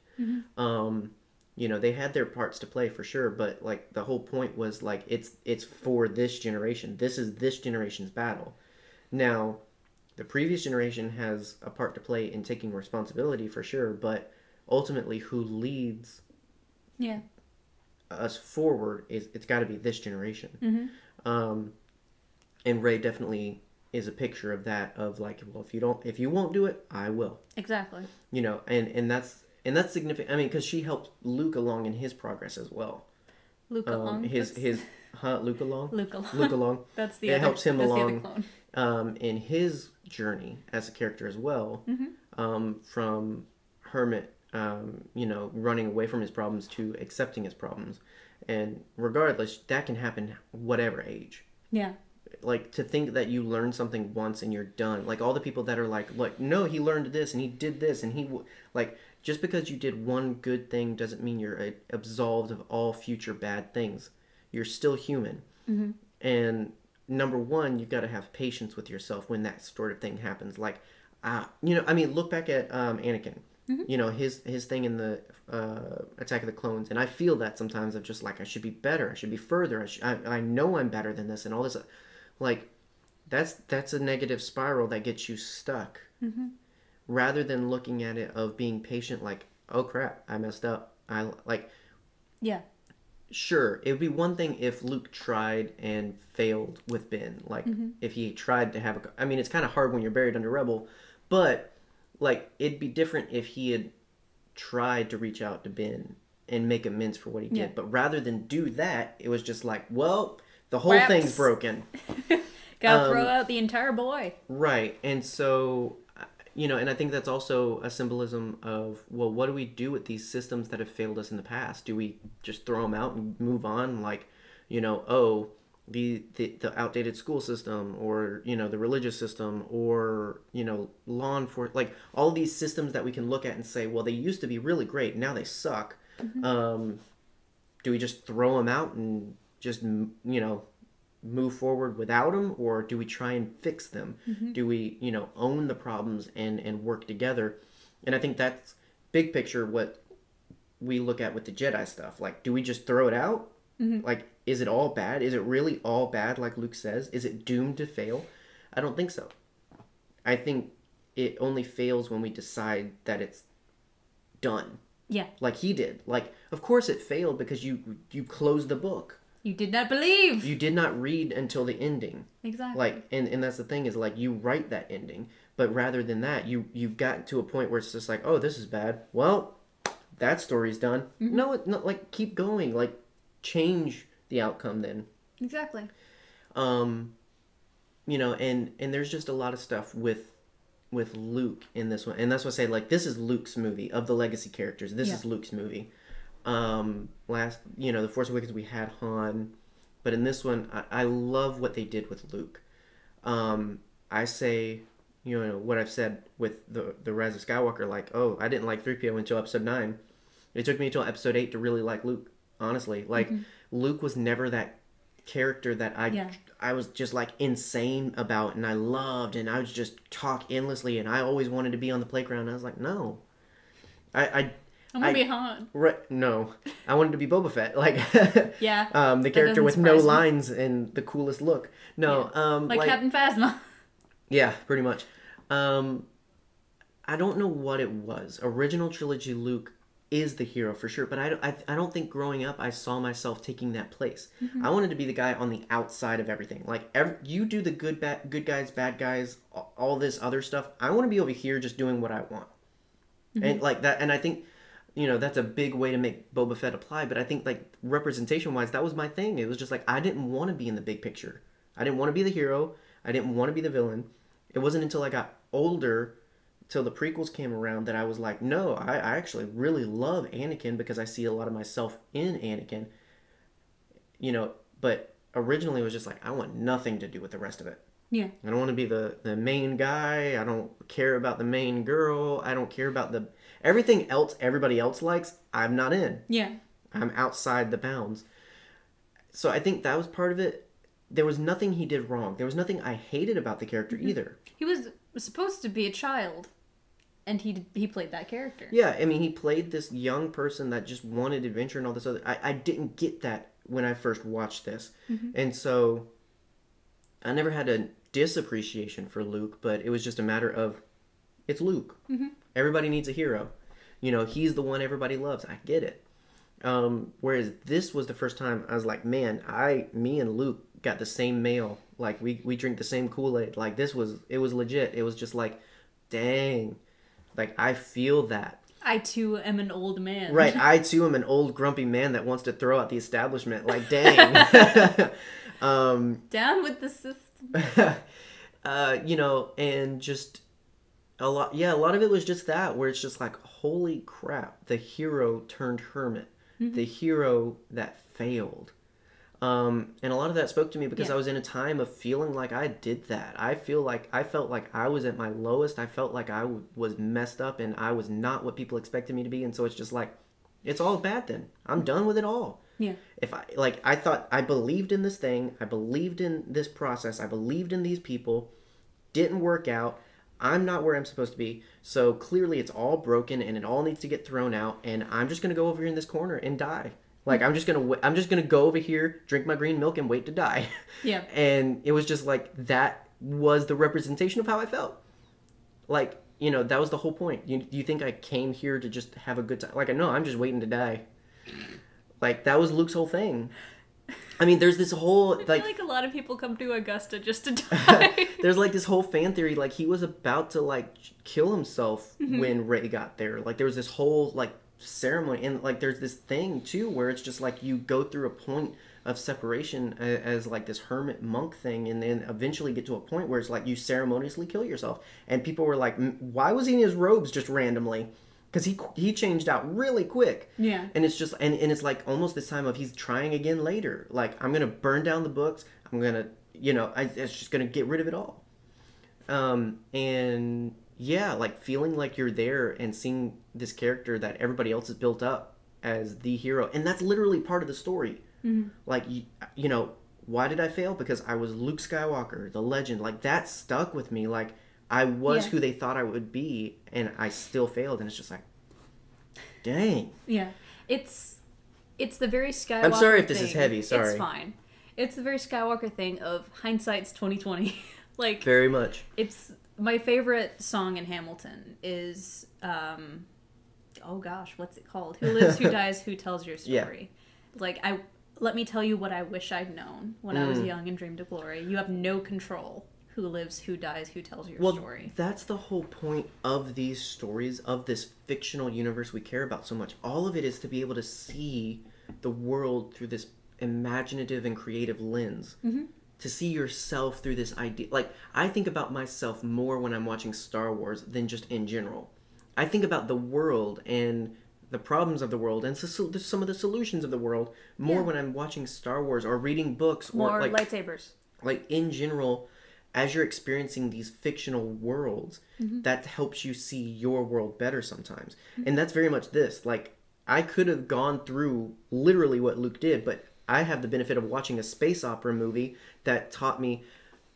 Um, you know they had their parts to play for sure but like the whole point was like it's it's for this generation. This is this generation's battle. Now the previous generation has a part to play in taking responsibility for sure but ultimately who leads yeah. us forward is it's got to be this generation. Um and rey definitely is a picture of that of like well if you don't if you won't do it i will. Exactly. You know and and that's and that's significant i mean because she helped luke along in his progress as well. Luke um, along? his that's- his huh luke along? Luke along. Luke along. That's the It other, helps him that's the other along. um in his journey as a character as well um from hermit um you know running away from his problems to accepting his problems. And regardless that can happen whatever age. Yeah. Like to think that you learn something once and you're done. Like all the people that are like like no he learned this and he did this and he w-. like just because you did one good thing doesn't mean you're uh, absolved of all future bad things. You're still human. And number one you've got to have patience with yourself when that sort of thing happens. Like ah you know i mean look back at um anakin Mm-hmm. you know his his thing in the uh, attack of the clones. And i feel that sometimes of just like i should be better i should be further i, sh- I, I know i'm better than this and all this uh, like that's that's a negative spiral that gets you stuck. Mm-hmm. Rather than looking at it of being patient like oh crap i messed up i like yeah. sure it would be one thing if luke tried and failed with ben like mm-hmm. if he tried to have a i mean it's kind of hard when you're buried under rebel but like it'd be different if he had tried to reach out to Ben and make amends for what he did. Yeah. But rather than do that, it was just like, well, the whole Wraps. thing's broken. Gotta Um, throw out the entire boy. Right. And so, you know, and I think that's also a symbolism of, well, what do we do with these systems that have failed us in the past? Do we just throw them out and move on? Like, you know, oh, the, the, the outdated school system or, you know, the religious system or, you know, law enforcement, like all these systems that we can look at and say, well, they used to be really great. Now they suck. Mm-hmm. Um, do we just throw them out and just, you know, move forward without them or do we try and fix them? Mm-hmm. Do we you know own the problems and and work together? And i think that's big picture what we look at with the jedi stuff. Like do we just throw it out? Mm-hmm. Like is it all bad? Is it really all bad like luke says? Is it doomed to fail? I don't think so. I think it only fails when we decide that it's done. Yeah. like he did. Like of course it failed because you you closed the book. You did not believe. you did not read until the ending. Exactly. like and, and that's the thing is like you write that ending but rather than that you you've gotten to a point where it's just like oh this is bad. Well that story's done. Mm-hmm. No it not like keep going. Like change the outcome then. Exactly. um you know and and there's just a lot of stuff with with luke in this one. And that's what i say like this is luke's movie of the legacy characters. This Yeah. is luke's movie. Um last you know the force awakens we had han. But in this one i, I love what they did with luke. Um i say you know what i've said with the the rise of skywalker like oh i didn't like 3po until episode 9 it took me until episode 8 to really like luke honestly. Like luke was never that character that i Yeah. i was just like insane about and i loved and i would just talk endlessly and i always wanted to be on the playground i was like no i i I'm gonna I- be Han. Right, no, I wanted to be Boba Fett, like Yeah. um, the character with no me. lines and the coolest look. No, um, Like, like, Captain Phasma. yeah, pretty much. Um, I don't know what it was. Original trilogy Luke is the hero for sure, but I don't, I, I don't think growing up I saw myself taking that place. Mm-hmm. I wanted to be the guy on the outside of everything. Like ev you do the good bad good guys, bad guys, all, all this other stuff. I want to be over here just doing what I want. Mm-hmm. And like that and I think you know, that's a big way to make Boba Fett apply, but I think like representation wise that was my thing. It was just like I didn't want to be in the big picture. I didn't want to be the hero. I didn't want to be the villain. It wasn't until I got older till the prequels came around that I was like, no, I, I actually really love Anakin because I see a lot of myself in Anakin. You know, but originally it was just like I want nothing to do with the rest of it. Yeah. I don't want to be the the main guy. I don't care about the main girl. I don't care about the everything else everybody else likes. I'm not in. Yeah. I'm outside the bounds. So I think that was part of it. There was nothing he did wrong. There was nothing I hated about the character mm-hmm. either. He was supposed to be a child, and he he played that character. Yeah, I mean, he played this young person that just wanted adventure and all this other. I, I didn't get that when I first watched this, and so I never had a disappreciation for Luke, but it was just a matter of it's Luke. Everybody needs a hero. You know, he's the one everybody loves. I get it. Um, whereas this was the first time I was like, man, I, me and Luke got the same mail. Like we we drink the same Kool Aid. Like this was it was legit. It was just like, dang, like I feel that. I too am an old man. Right, I too am an old grumpy man that wants to throw out the establishment. Like, dang. um, Down with the system. uh, you know, and just a lot. Yeah, a lot of it was just that, where it's just like, holy crap, the hero turned hermit, the hero that failed. Um, and a lot of that spoke to me because Yeah. I was in a time of feeling like I did that. I feel like I felt like I was at my lowest. I felt like I w- was messed up and I was not what people expected me to be. And so it's just like, it's all bad then. I'm done with it all Yeah. if I like I thought I believed in this thing, I believed in this process, I believed in these people, didn't work out. I'm not where I'm supposed to be. So clearly it's all broken and it all needs to get thrown out and I'm just going to go over here in this corner and die. Like I'm just going to I'm just going to go over here, drink my green milk and wait to die. Yeah. and it was just like that was the representation of how I felt. Like, you know, that was the whole point. You you think I came here to just have a good time? Like, no, I'm just waiting to die. Like that was Luke's whole thing. I mean, there's this whole I feel like like a lot of people come to Augusta just to die. there's like this whole fan theory like he was about to like kill himself Mm-hmm. when Rey got there. Like there was this whole like ceremony and like there's this thing too where it's just like you go through a point of separation as, as like this hermit monk thing and then eventually get to a point where it's like you ceremoniously kill yourself. And people were like "M- why was he in his robes just randomly? Because he he changed out really quick. Yeah. and it's just and, and it's like almost this time of he's trying again later. Like i'm gonna burn down the books. I'm gonna you know I, it's just gonna get rid of it all. Um and yeah like feeling like you're there and seeing this character that everybody else has built up as the hero and that's literally part of the story mm-hmm. like you, you know why did i fail because i was luke skywalker the legend like that stuck with me like i was Yeah. who they thought i would be and i still failed and it's just like dang Yeah, it's it's the very Skywalker. I'm sorry if this is heavy, sorry. it's fine. It's the very Skywalker thing of hindsight's twenty twenty. like very much it's my favorite song in Hamilton is um, oh gosh, what's it called? Who lives? Who dies? Who tells your Yeah. story? Like I let me tell you what I wish I'd known when I was Mm. young and dreamed of glory. You have no control. Who lives? Who dies? Who tells your well story? that's the whole point of these stories of this fictional universe we care about so much all of it is to be able to see the world through this imaginative and creative lens Mm-hmm. To see yourself through this idea like i think about myself more when i'm watching star wars than just in general i think about the world and the problems of the world and so, so, some of the solutions of the world more Yeah. when i'm watching star wars or reading books or More like lightsabers. like in general as you're experiencing these fictional worlds Mm-hmm. that helps you see your world better sometimes and that's very much this like i could have gone through literally what luke did but i have the benefit of watching a space opera movie that taught me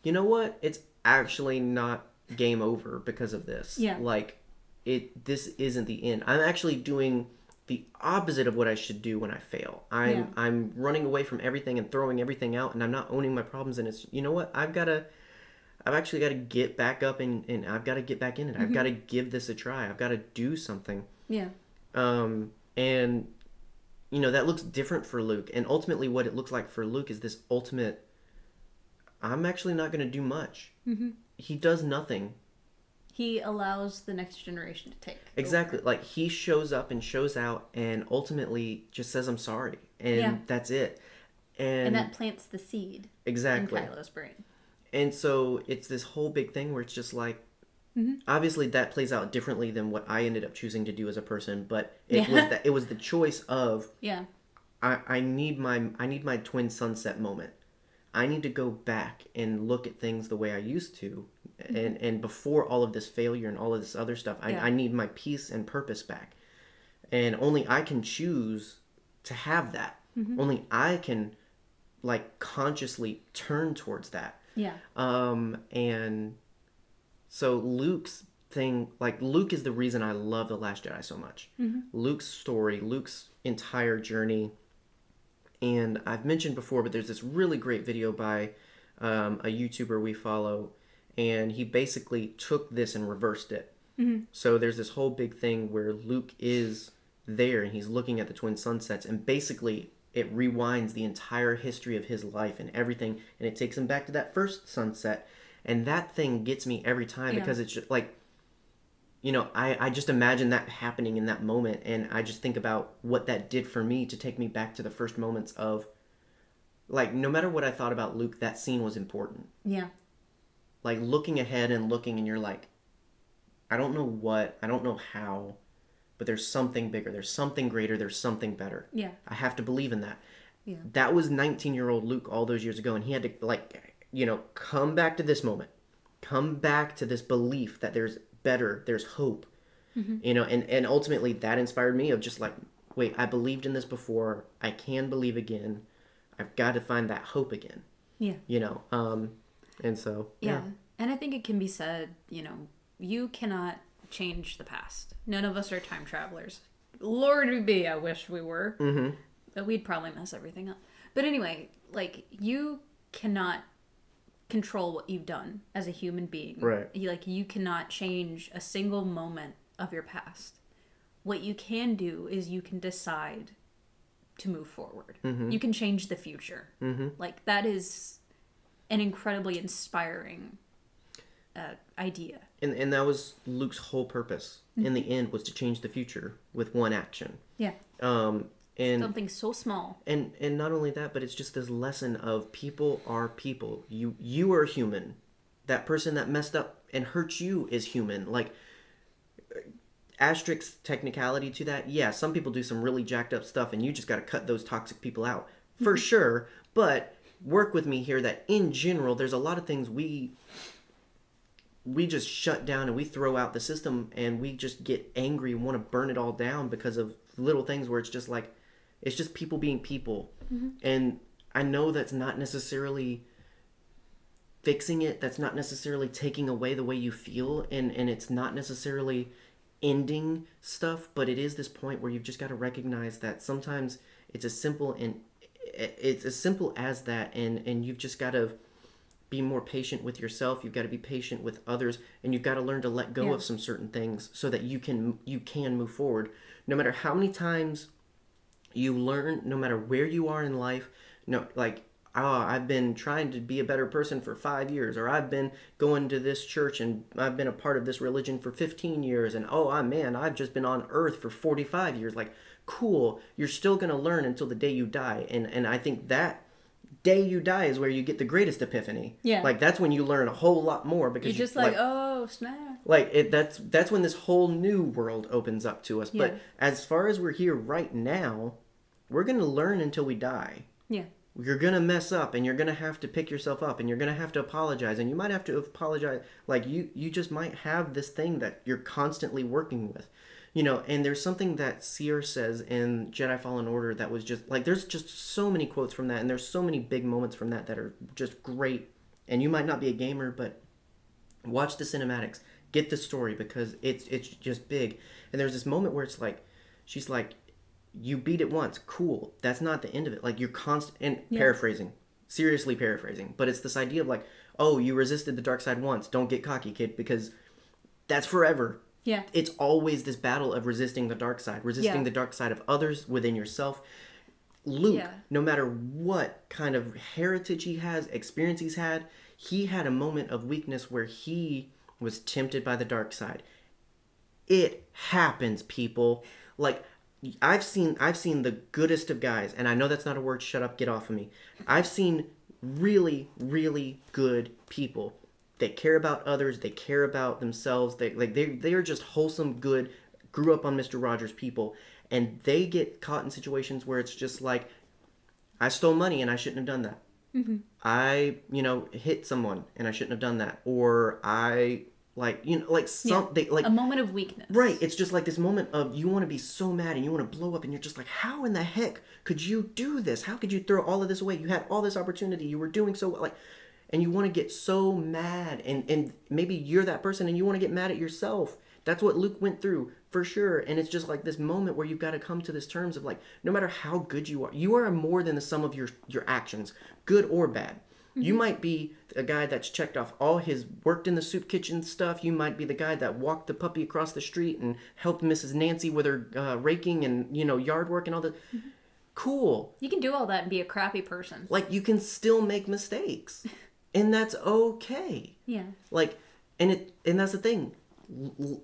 you know what? It's actually not game over because of this. Yeah. like it this isn't the end. I'm actually doing the opposite of what i should do when i fail. I'm Yeah. i'm running away from everything and throwing everything out and i'm not owning my problems and it's you know what? I've got to i've actually got to get back up and, and i've got to get back in it. I've got to give this a try. I've got to do something. Yeah. um and you know that looks different for luke and ultimately what it looks like for luke is this ultimate i'm actually not going to do much Mm-hmm. he does nothing He allows the next generation to take. Exactly. Like he shows up and shows out and ultimately just says I'm sorry. And Yeah. that's it. And, And that plants the seed exactly. in Kylo's brain. And so it's this whole big thing where it's just like Mm-hmm. obviously that plays out differently than what I ended up choosing to do as a person, but it Yeah. was that it was the choice of Yeah. I, I need my I need my twin sunset moment. I need to go back and look at things the way I used to, and and before all of this failure and all of this other stuff, I, Yeah. I need my peace and purpose back, and only I can choose to have that. Only I can, like, consciously turn towards that. Yeah. Um, and so Luke's thing, like Luke is the reason I love the Last Jedi so much. Luke's story, Luke's entire journey, and I've mentioned before, but there's this really great video by um, a YouTuber we follow, and he basically took this and reversed it. So there's this whole big thing where Luke is there and he's looking at the twin sunsets, and basically it rewinds the entire history of his life and everything, and it takes him back to that first sunset. And that thing gets me every time Yeah. because it's just like, you know, I, I just imagine that happening in that moment, and I just think about what that did for me to take me back to the first moments of, like, no matter what I thought about Luke, that scene was important Yeah. like looking ahead and looking and you're like i don't know what i don't know how but there's something bigger there's something greater there's something better Yeah. i have to believe in that Yeah. that was 19 year old luke all those years ago and he had to like you know come back to this moment come back to this belief that there's better there's hope you know and and ultimately that inspired me of just like wait i believed in this before i can believe again i've got to find that hope again Yeah. you know um and so Yeah. And I think it can be said, you know, you cannot change the past. None of us are time travelers. Lord be, I wish we were. mm-hmm. But we'd probably mess everything up. But anyway, like you cannot control what you've done as a human being. Right. You, like you cannot change a single moment of your past. What you can do is you can decide to move forward. Mm-hmm. You can change the future. Mm-hmm. Like that is an incredibly inspiring uh, idea. And and that was Luke's whole purpose in the end was to change the future with one action. Yeah. Um and Something so small. and and not only that but it's just this lesson of people are people. You you are human. That person that messed up and hurt you is human. Like asterisk technicality to that. Yeah some people do some really jacked up stuff and you just got to cut those toxic people out. For mm-hmm. sure but work with me here that in general there's a lot of things we we just shut down and we throw out the system and we just get angry and want to burn it all down because of little things where it's just like it's just people being people. Mm-hmm. And i know that's not necessarily fixing it that's not necessarily taking away the way you feel and and it's not necessarily ending stuff but it is this point where you've just got to recognize that sometimes it's as simple and it's as simple as that and and you've just got to be more patient with yourself you've got to be patient with others and you've got to learn to let go Yeah. of some certain things so that you can you can move forward. No matter how many times you learn no matter where you are in life no like oh i've been trying to be a better person for five years or i've been going to this church and i've been a part of this religion for 15 years and oh i man i've just been on earth for 45 years like cool you're still going to learn until the day you die and and i think that day you die is where you get the greatest epiphany Yeah. like that's when you learn a whole lot more because You're you, just like, oh snap. Like it that's that's when this whole new world opens up to us. Yeah. but as far as we're here right now we're going to learn until we die. Yeah. you're going to mess up and you're going to have to pick yourself up and you're going to have to apologize and you might have to apologize. Like you you just might have this thing that you're constantly working with you know and there's something that Cere says in jedi fallen order that was just like there's just so many quotes from that and there's so many big moments from that that are just great. And you might not be a gamer but watch the cinematics get the story because it's it's just big. And there's this moment where it's like she's like you beat it once. Cool. That's not the end of it. Like you're constant and paraphrasing seriously paraphrasing but it's this idea of like oh you resisted the dark side once. Don't get cocky kid because that's forever. Yeah. it's always this battle of resisting the dark side resisting Yeah. the dark side of others within yourself. Luke Yeah. no matter what kind of heritage he has experience he's had he had a moment of weakness where he was tempted by the dark side. It happens people. Like i've seen i've seen the goodest of guys and i know that's not a word shut up get off of me. I've seen really really good people. They care about others. They care about themselves. They like they they are just wholesome good grew up on mr rogers people and they get caught in situations where it's just like i stole money and i shouldn't have done that Mm-hmm. I, you know, hit someone and I shouldn't have done that, or I like, you know, like something they like A moment of weakness. right. It's just like this moment of you want to be so mad and you want to blow up, and you're just like, how in the heck could you do this? How could you throw all of this away? You had all this opportunity. You were doing so well, like, and you want to get so mad, and and maybe you're that person, and you want to get mad at yourself. That's what Luke went through for sure, and it's just like this moment where you've got to come to this terms of like, no matter how good you are, you are more than the sum of your your actions, good or bad. You might be a guy that's checked off all his worked in the soup kitchen stuff. You might be the guy that walked the puppy across the street and helped Mrs. Nancy with her uh, raking and you know yard work and all that. Cool. You can do all that and be a crappy person. Like you can still make mistakes, and that's okay. Yeah. Like, and it and that's the thing. L-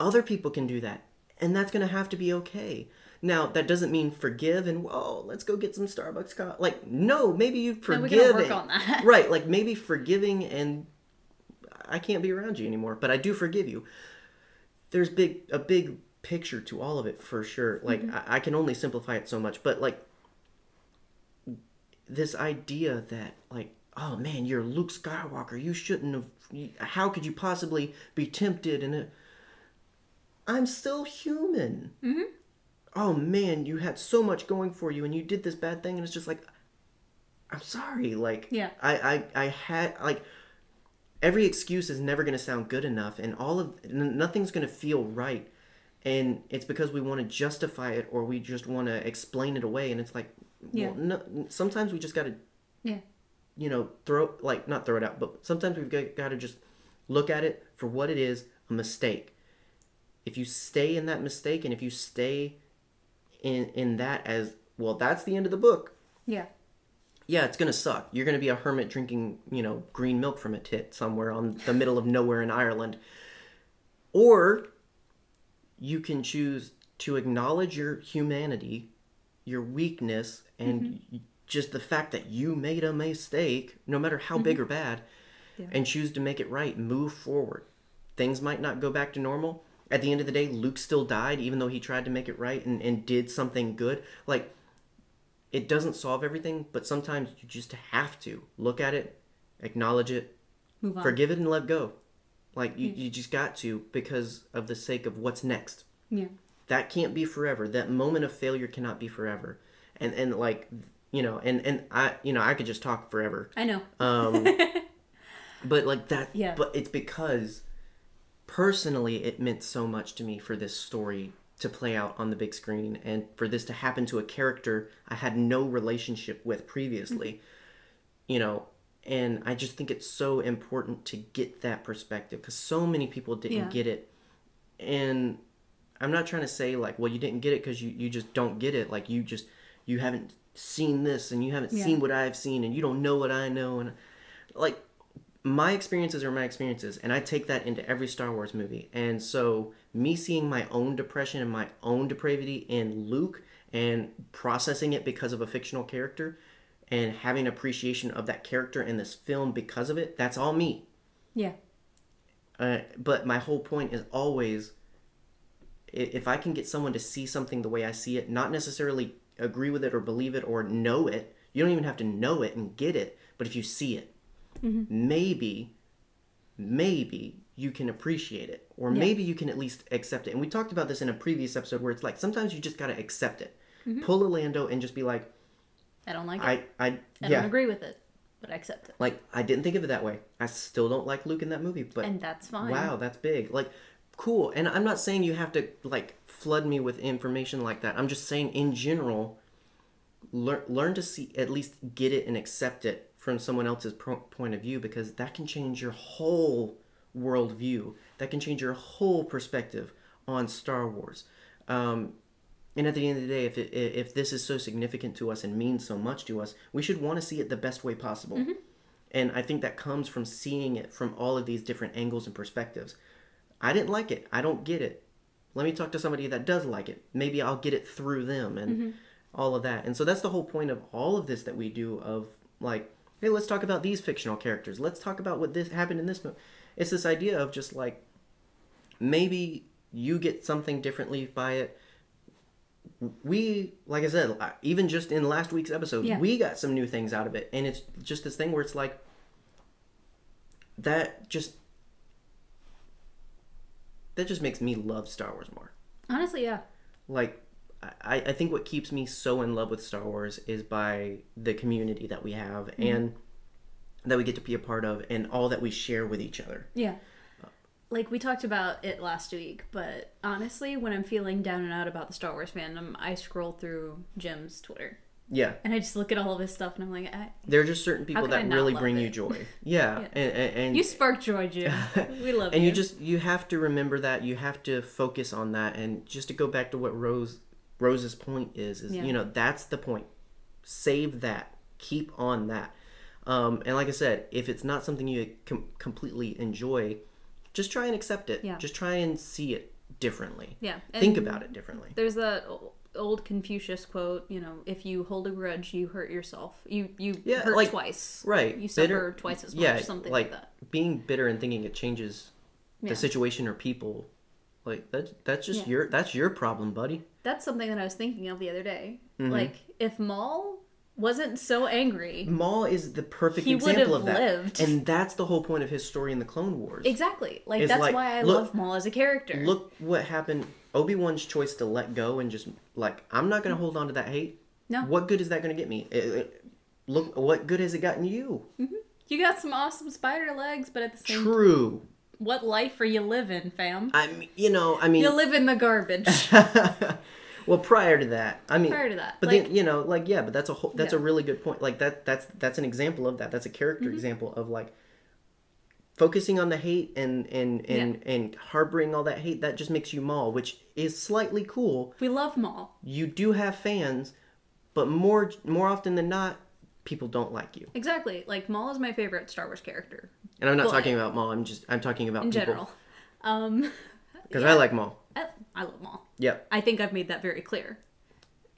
other people can do that, and that's gonna have to be okay. Now that doesn't mean forgive and whoa, let's go get some Starbucks coffee. Like, no, maybe you forgive. and- on that. right? Like maybe forgiving and I can't be around you anymore, but I do forgive you. There's big a big picture to all of it for sure. Like mm-hmm. I, I can only simplify it so much, but like this idea that like oh man you're luke skywalker you shouldn't have how could you possibly be tempted and it, i'm still human mm-hmm. oh man you had so much going for you and you did this bad thing and it's just like i'm sorry like Yeah. i i, I had like every excuse is never going to sound good enough and all of n- nothing's going to feel right and it's because we want to justify it or we just want to explain it away and it's like Yeah. well, no, sometimes we just got to Yeah. you know throw like not throw it out but sometimes we've got, got to just look at it for what it is a mistake if you stay in that mistake and if you stay in in that as well, that's the end of the book. Yeah. Yeah, it's gonna suck. You're gonna be a hermit drinking, you know, green milk from a tit somewhere on the middle of nowhere in Ireland. Or you can choose to acknowledge your humanity, your weakness, and mm-hmm. just the fact that you made a mistake, no matter how big mm-hmm. or bad, Yeah. and choose to make it right. Move forward. Things might not go back to normal. At the end of the day, Luke still died, even though he tried to make it right and, and did something good. Like, it doesn't solve everything, but sometimes you just have to look at it, acknowledge it, Move on. forgive it, and let go. Like, you, you just got to because of the sake of what's next yeah. that can't be forever that moment of failure cannot be forever and and like you know and and i you know i could just talk forever I know. um but like that Yeah. but it's because personally it meant so much to me for this story to play out on the big screen and for this to happen to a character i had no relationship with previously you know and i just think it's so important to get that perspective because so many people didn't Yeah. get it and i'm not trying to say like well you didn't get it because you, you just don't get it like you just you haven't seen this and you haven't Yeah. seen what i've seen and you don't know what i know and like my experiences are my experiences and i take that into every star wars movie and so me seeing my own depression and my own depravity in luke and processing it because of a fictional character and having appreciation of that character in this film because of it that's all me Yeah. uh, but my whole point is always if I can get someone to see something the way I see it, not necessarily agree with it or believe it or know it, you don't even have to know it and get it, but if you see it, Mm-hmm. maybe, maybe you can appreciate it or maybe you can at least accept it. And we talked about this in a previous episode where it's like sometimes you just got to accept it. Mm-hmm. Pull a Lando and just be like, I don't like it. I, I, I yeah, don't agree with it, but I accept it. like I didn't think of it that way. I still don't like Luke in that movie, but And that's fine. Wow, that's big. Like, cool. And I'm not saying you have to like flood me with information like that. I'm just saying in general, learn learn to see at least get it and accept it from someone else's pro- point of view because that can change your whole worldview. That can change your whole perspective on Star Wars. Um, and at the end of the day, if it, if this is so significant to us and means so much to us, we should want to see it the best way possible. And I think that comes from seeing it from all of these different angles and perspectives. I didn't like it. I don't get it. Let me talk to somebody that does like it. Maybe I'll get it through them and all of that. And so that's the whole point of all of this that we do of like, hey, let's talk about these fictional characters. Let's talk about what this happened in this movie. It's this idea of just like maybe you get something differently by it. We, like I said, even just in last week's episode, Yeah. we got some new things out of it. And it's just this thing where it's like, that just that just makes me love Star Wars more. Honestly, yeah. Like I, I think what keeps me so in love with Star Wars is by the community that we have mm-hmm. and that we get to be a part of and all that we share with each other. Yeah. Like we talked about it last week, but honestly, when I'm feeling down and out about the Star Wars fandom, I scroll through Jim's Twitter Yeah. and I just look at all of his stuff and I'm like, I, There are just certain people that really bring you joy. Yeah. Yeah. And, and, and "You spark joy, Jim. We love and you." And you just you have to remember that you have to focus on that and just to go back to what rose rose's point is is Yeah. you know that's the point save that keep on that um, and like i said if it's not something you com- completely enjoy just try and accept it Yeah. just try and see it differently yeah. think about it differently There's that old Confucius quote, you know, if you hold a grudge, you hurt yourself. You you Yeah, hurt like- twice. right You suffer bitter- twice as much, yeah something like, that. being bitter and thinking it changes Yeah. the situation or people like that's that's just Yeah. your that's your problem buddy That's something that I was thinking of the other day. Mm-hmm. Like, if Maul wasn't so angry, Maul is the perfect example of that. lived. And that's the whole point of his story in the Clone Wars. exactly. Like that's like, why I look- love Maul as a character. Look what happened. Obi Wan's choice to let go and just like I'm not going to hold on to that hate. No. What good is that going to get me? It- it- look, what good has it gotten you? you got some awesome spider legs, but at the same True. What life are you living, fam? I'm. You know. I mean. You live in the garbage. well, prior to that, I mean. Prior to that, But like- then you know, like yeah, but that's a whole. That's a really good point. Like that. That's that's an example of that. That's a character Mm-hmm. example of like focusing on the hate and and and and harboring all that hate. That just makes you Maul, which is slightly cool. we love Maul. You do have fans, but more more often than not, people don't like you. Exactly. Like Maul is my favorite Star Wars character And I'm not Well, talking about Maul. I'm just I'm talking about in people general. Um, because I like Maul. I, I love Maul. Yeah. I think I've made that very clear.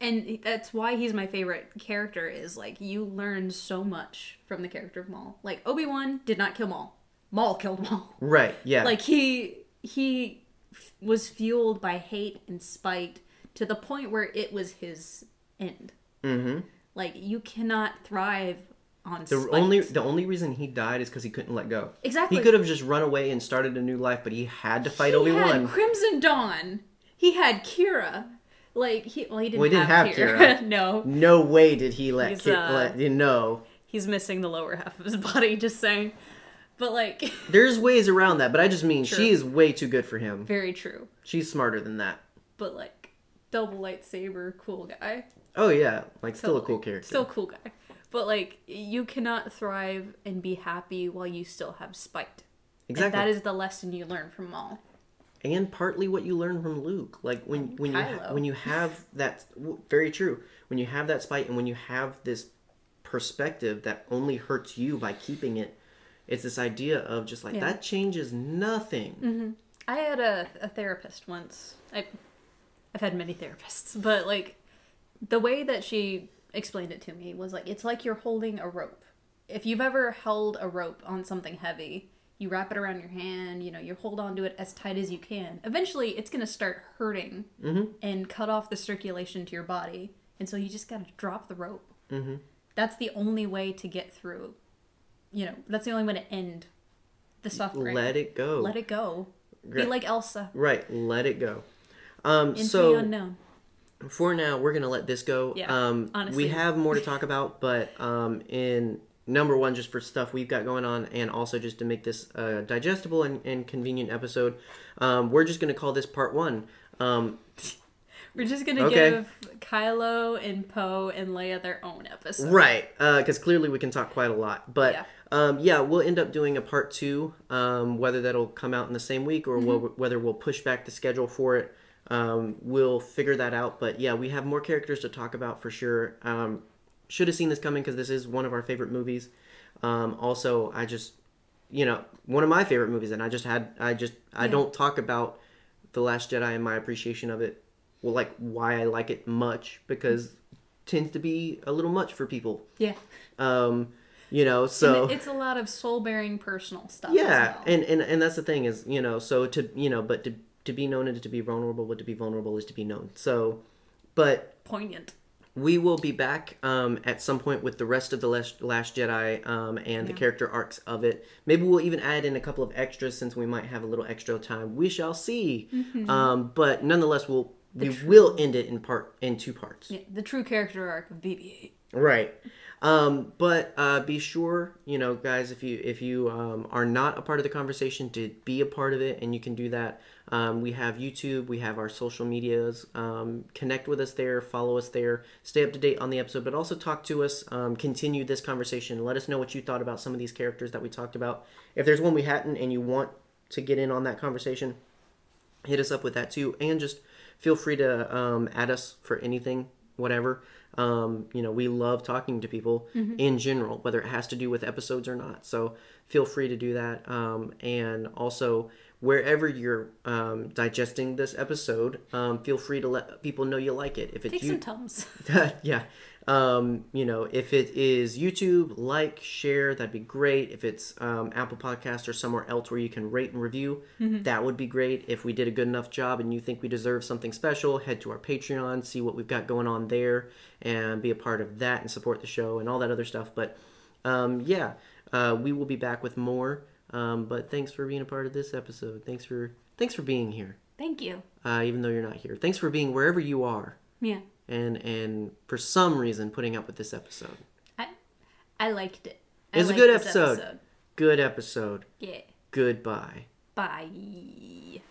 And that's why he's my favorite character is like you learn so much from the character of Maul. Like Obi-Wan did not kill Maul. Maul killed Maul. Right. Yeah. Like he he f- was fueled by hate and spite to the point where it was his end. mm-hmm. Like you cannot thrive on The spite. only the only reason he died is because he couldn't let go. Exactly. He could have just run away and started a new life, but he had to fight he Obi had Wan. Crimson Dawn. He had Qi'ra. Like he well he didn't, Well, he didn't have, have Qi'ra. Qi'ra. no. No way did he let uh, let you know. He's missing the lower half of his body, just saying. But like There's ways around that, but I just mean True. she is way too good for him. very true. She's smarter than that. But like double lightsaber, cool guy. Oh yeah, like still a cool character. Still cool guy. But like you cannot thrive and be happy while you still have spite. exactly. And that is the lesson you learn from Maul. and partly what you learn from Luke. Like when when you when you have that very true. When you have that spite and when you have this perspective that only hurts you by keeping it, it's this idea of just like Yeah. that changes nothing. Mm-hmm. I had a, a therapist once. I, I've had many therapists, but like the way that she explained it to me was like it's like you're holding a rope. If you've ever held a rope on something heavy, you wrap it around your hand, you know, you hold on to it as tight as you can. Eventually, it's going to start hurting and cut off the circulation to your body. And so you just got to drop the rope. Mhm. That's the only way to get through. You know, that's the only way to end the suffering. Let it go. Let it go. Be like Elsa Right, let it go. Um, into so the unknown. For now, we're gonna let this go. Yeah, um, honestly. we have more to talk about, but um, in number one, just for stuff we've got going on, and also just to make this a digestible and, and convenient episode, um, we're just gonna call this part one. Um, We're just gonna Okay. give Kylo and Poe and Leia their own episode. right, because clearly we can talk quite a lot, but. Yeah. Um, yeah, we'll end up doing a part two. Um, whether that'll come out in the same week or we'll, Mm-hmm. whether we'll push back the schedule for it, um, we'll figure that out. But yeah, we have more characters to talk about for sure. Um, should have seen this coming because this is one of our favorite movies. Um, also, I just, you know, one of my favorite movies, and I just had, I just, I don't talk about the Last Jedi and my appreciation of it. Well, like why I like it much because it tends to be a little much for people. Yeah. Um, you know, so And it's a lot of soul bearing personal stuff. yeah well. and, and and that's the thing is you know so to you know but to to be known and to be vulnerable but to be vulnerable is to be known so but Poignant. we will be back um, at some point with the rest of the last, last jedi um, and the character arcs of it maybe we'll even add in a couple of extras since we might have a little extra time we shall see um, but nonetheless we'll we will end it in part in two parts Yeah, the true character arc of BB-8. Right. Um, but uh, be sure, you know, guys, if you if you um, are not a part of the conversation, to be a part of it, and you can do that. Um, we have YouTube, we have our social medias. Um, connect with us there, follow us there, stay up to date on the episode, but also talk to us. Um, continue this conversation. Let us know what you thought about some of these characters that we talked about. If there's one we hadn't, and you want to get in on that conversation, hit us up with that too and just feel free to um, add us for anything whatever um, you know we love talking to people in general whether it has to do with episodes or not so feel free to do that um, and also wherever you're um, digesting this episode um, feel free to let people know you like it if it's Take you some tums. yeah. Um, you know, if it is YouTube, like, share, that'd be great. If it's um, Apple Podcast or somewhere else where you can rate and review, that would be great. If we did a good enough job and you think we deserve something special, head to our Patreon, see what we've got going on there, and be a part of that and support the show and all that other stuff. But um, yeah, uh, we will be back with more. Um, but thanks for being a part of this episode. Thanks for thanks for being here, Thank you. uh, even though you're not here. Thanks for being wherever you are Yeah. and and for some reason putting up with this episode. I I liked it. I It was a good this episode. Good episode. Yeah. Goodbye. Bye.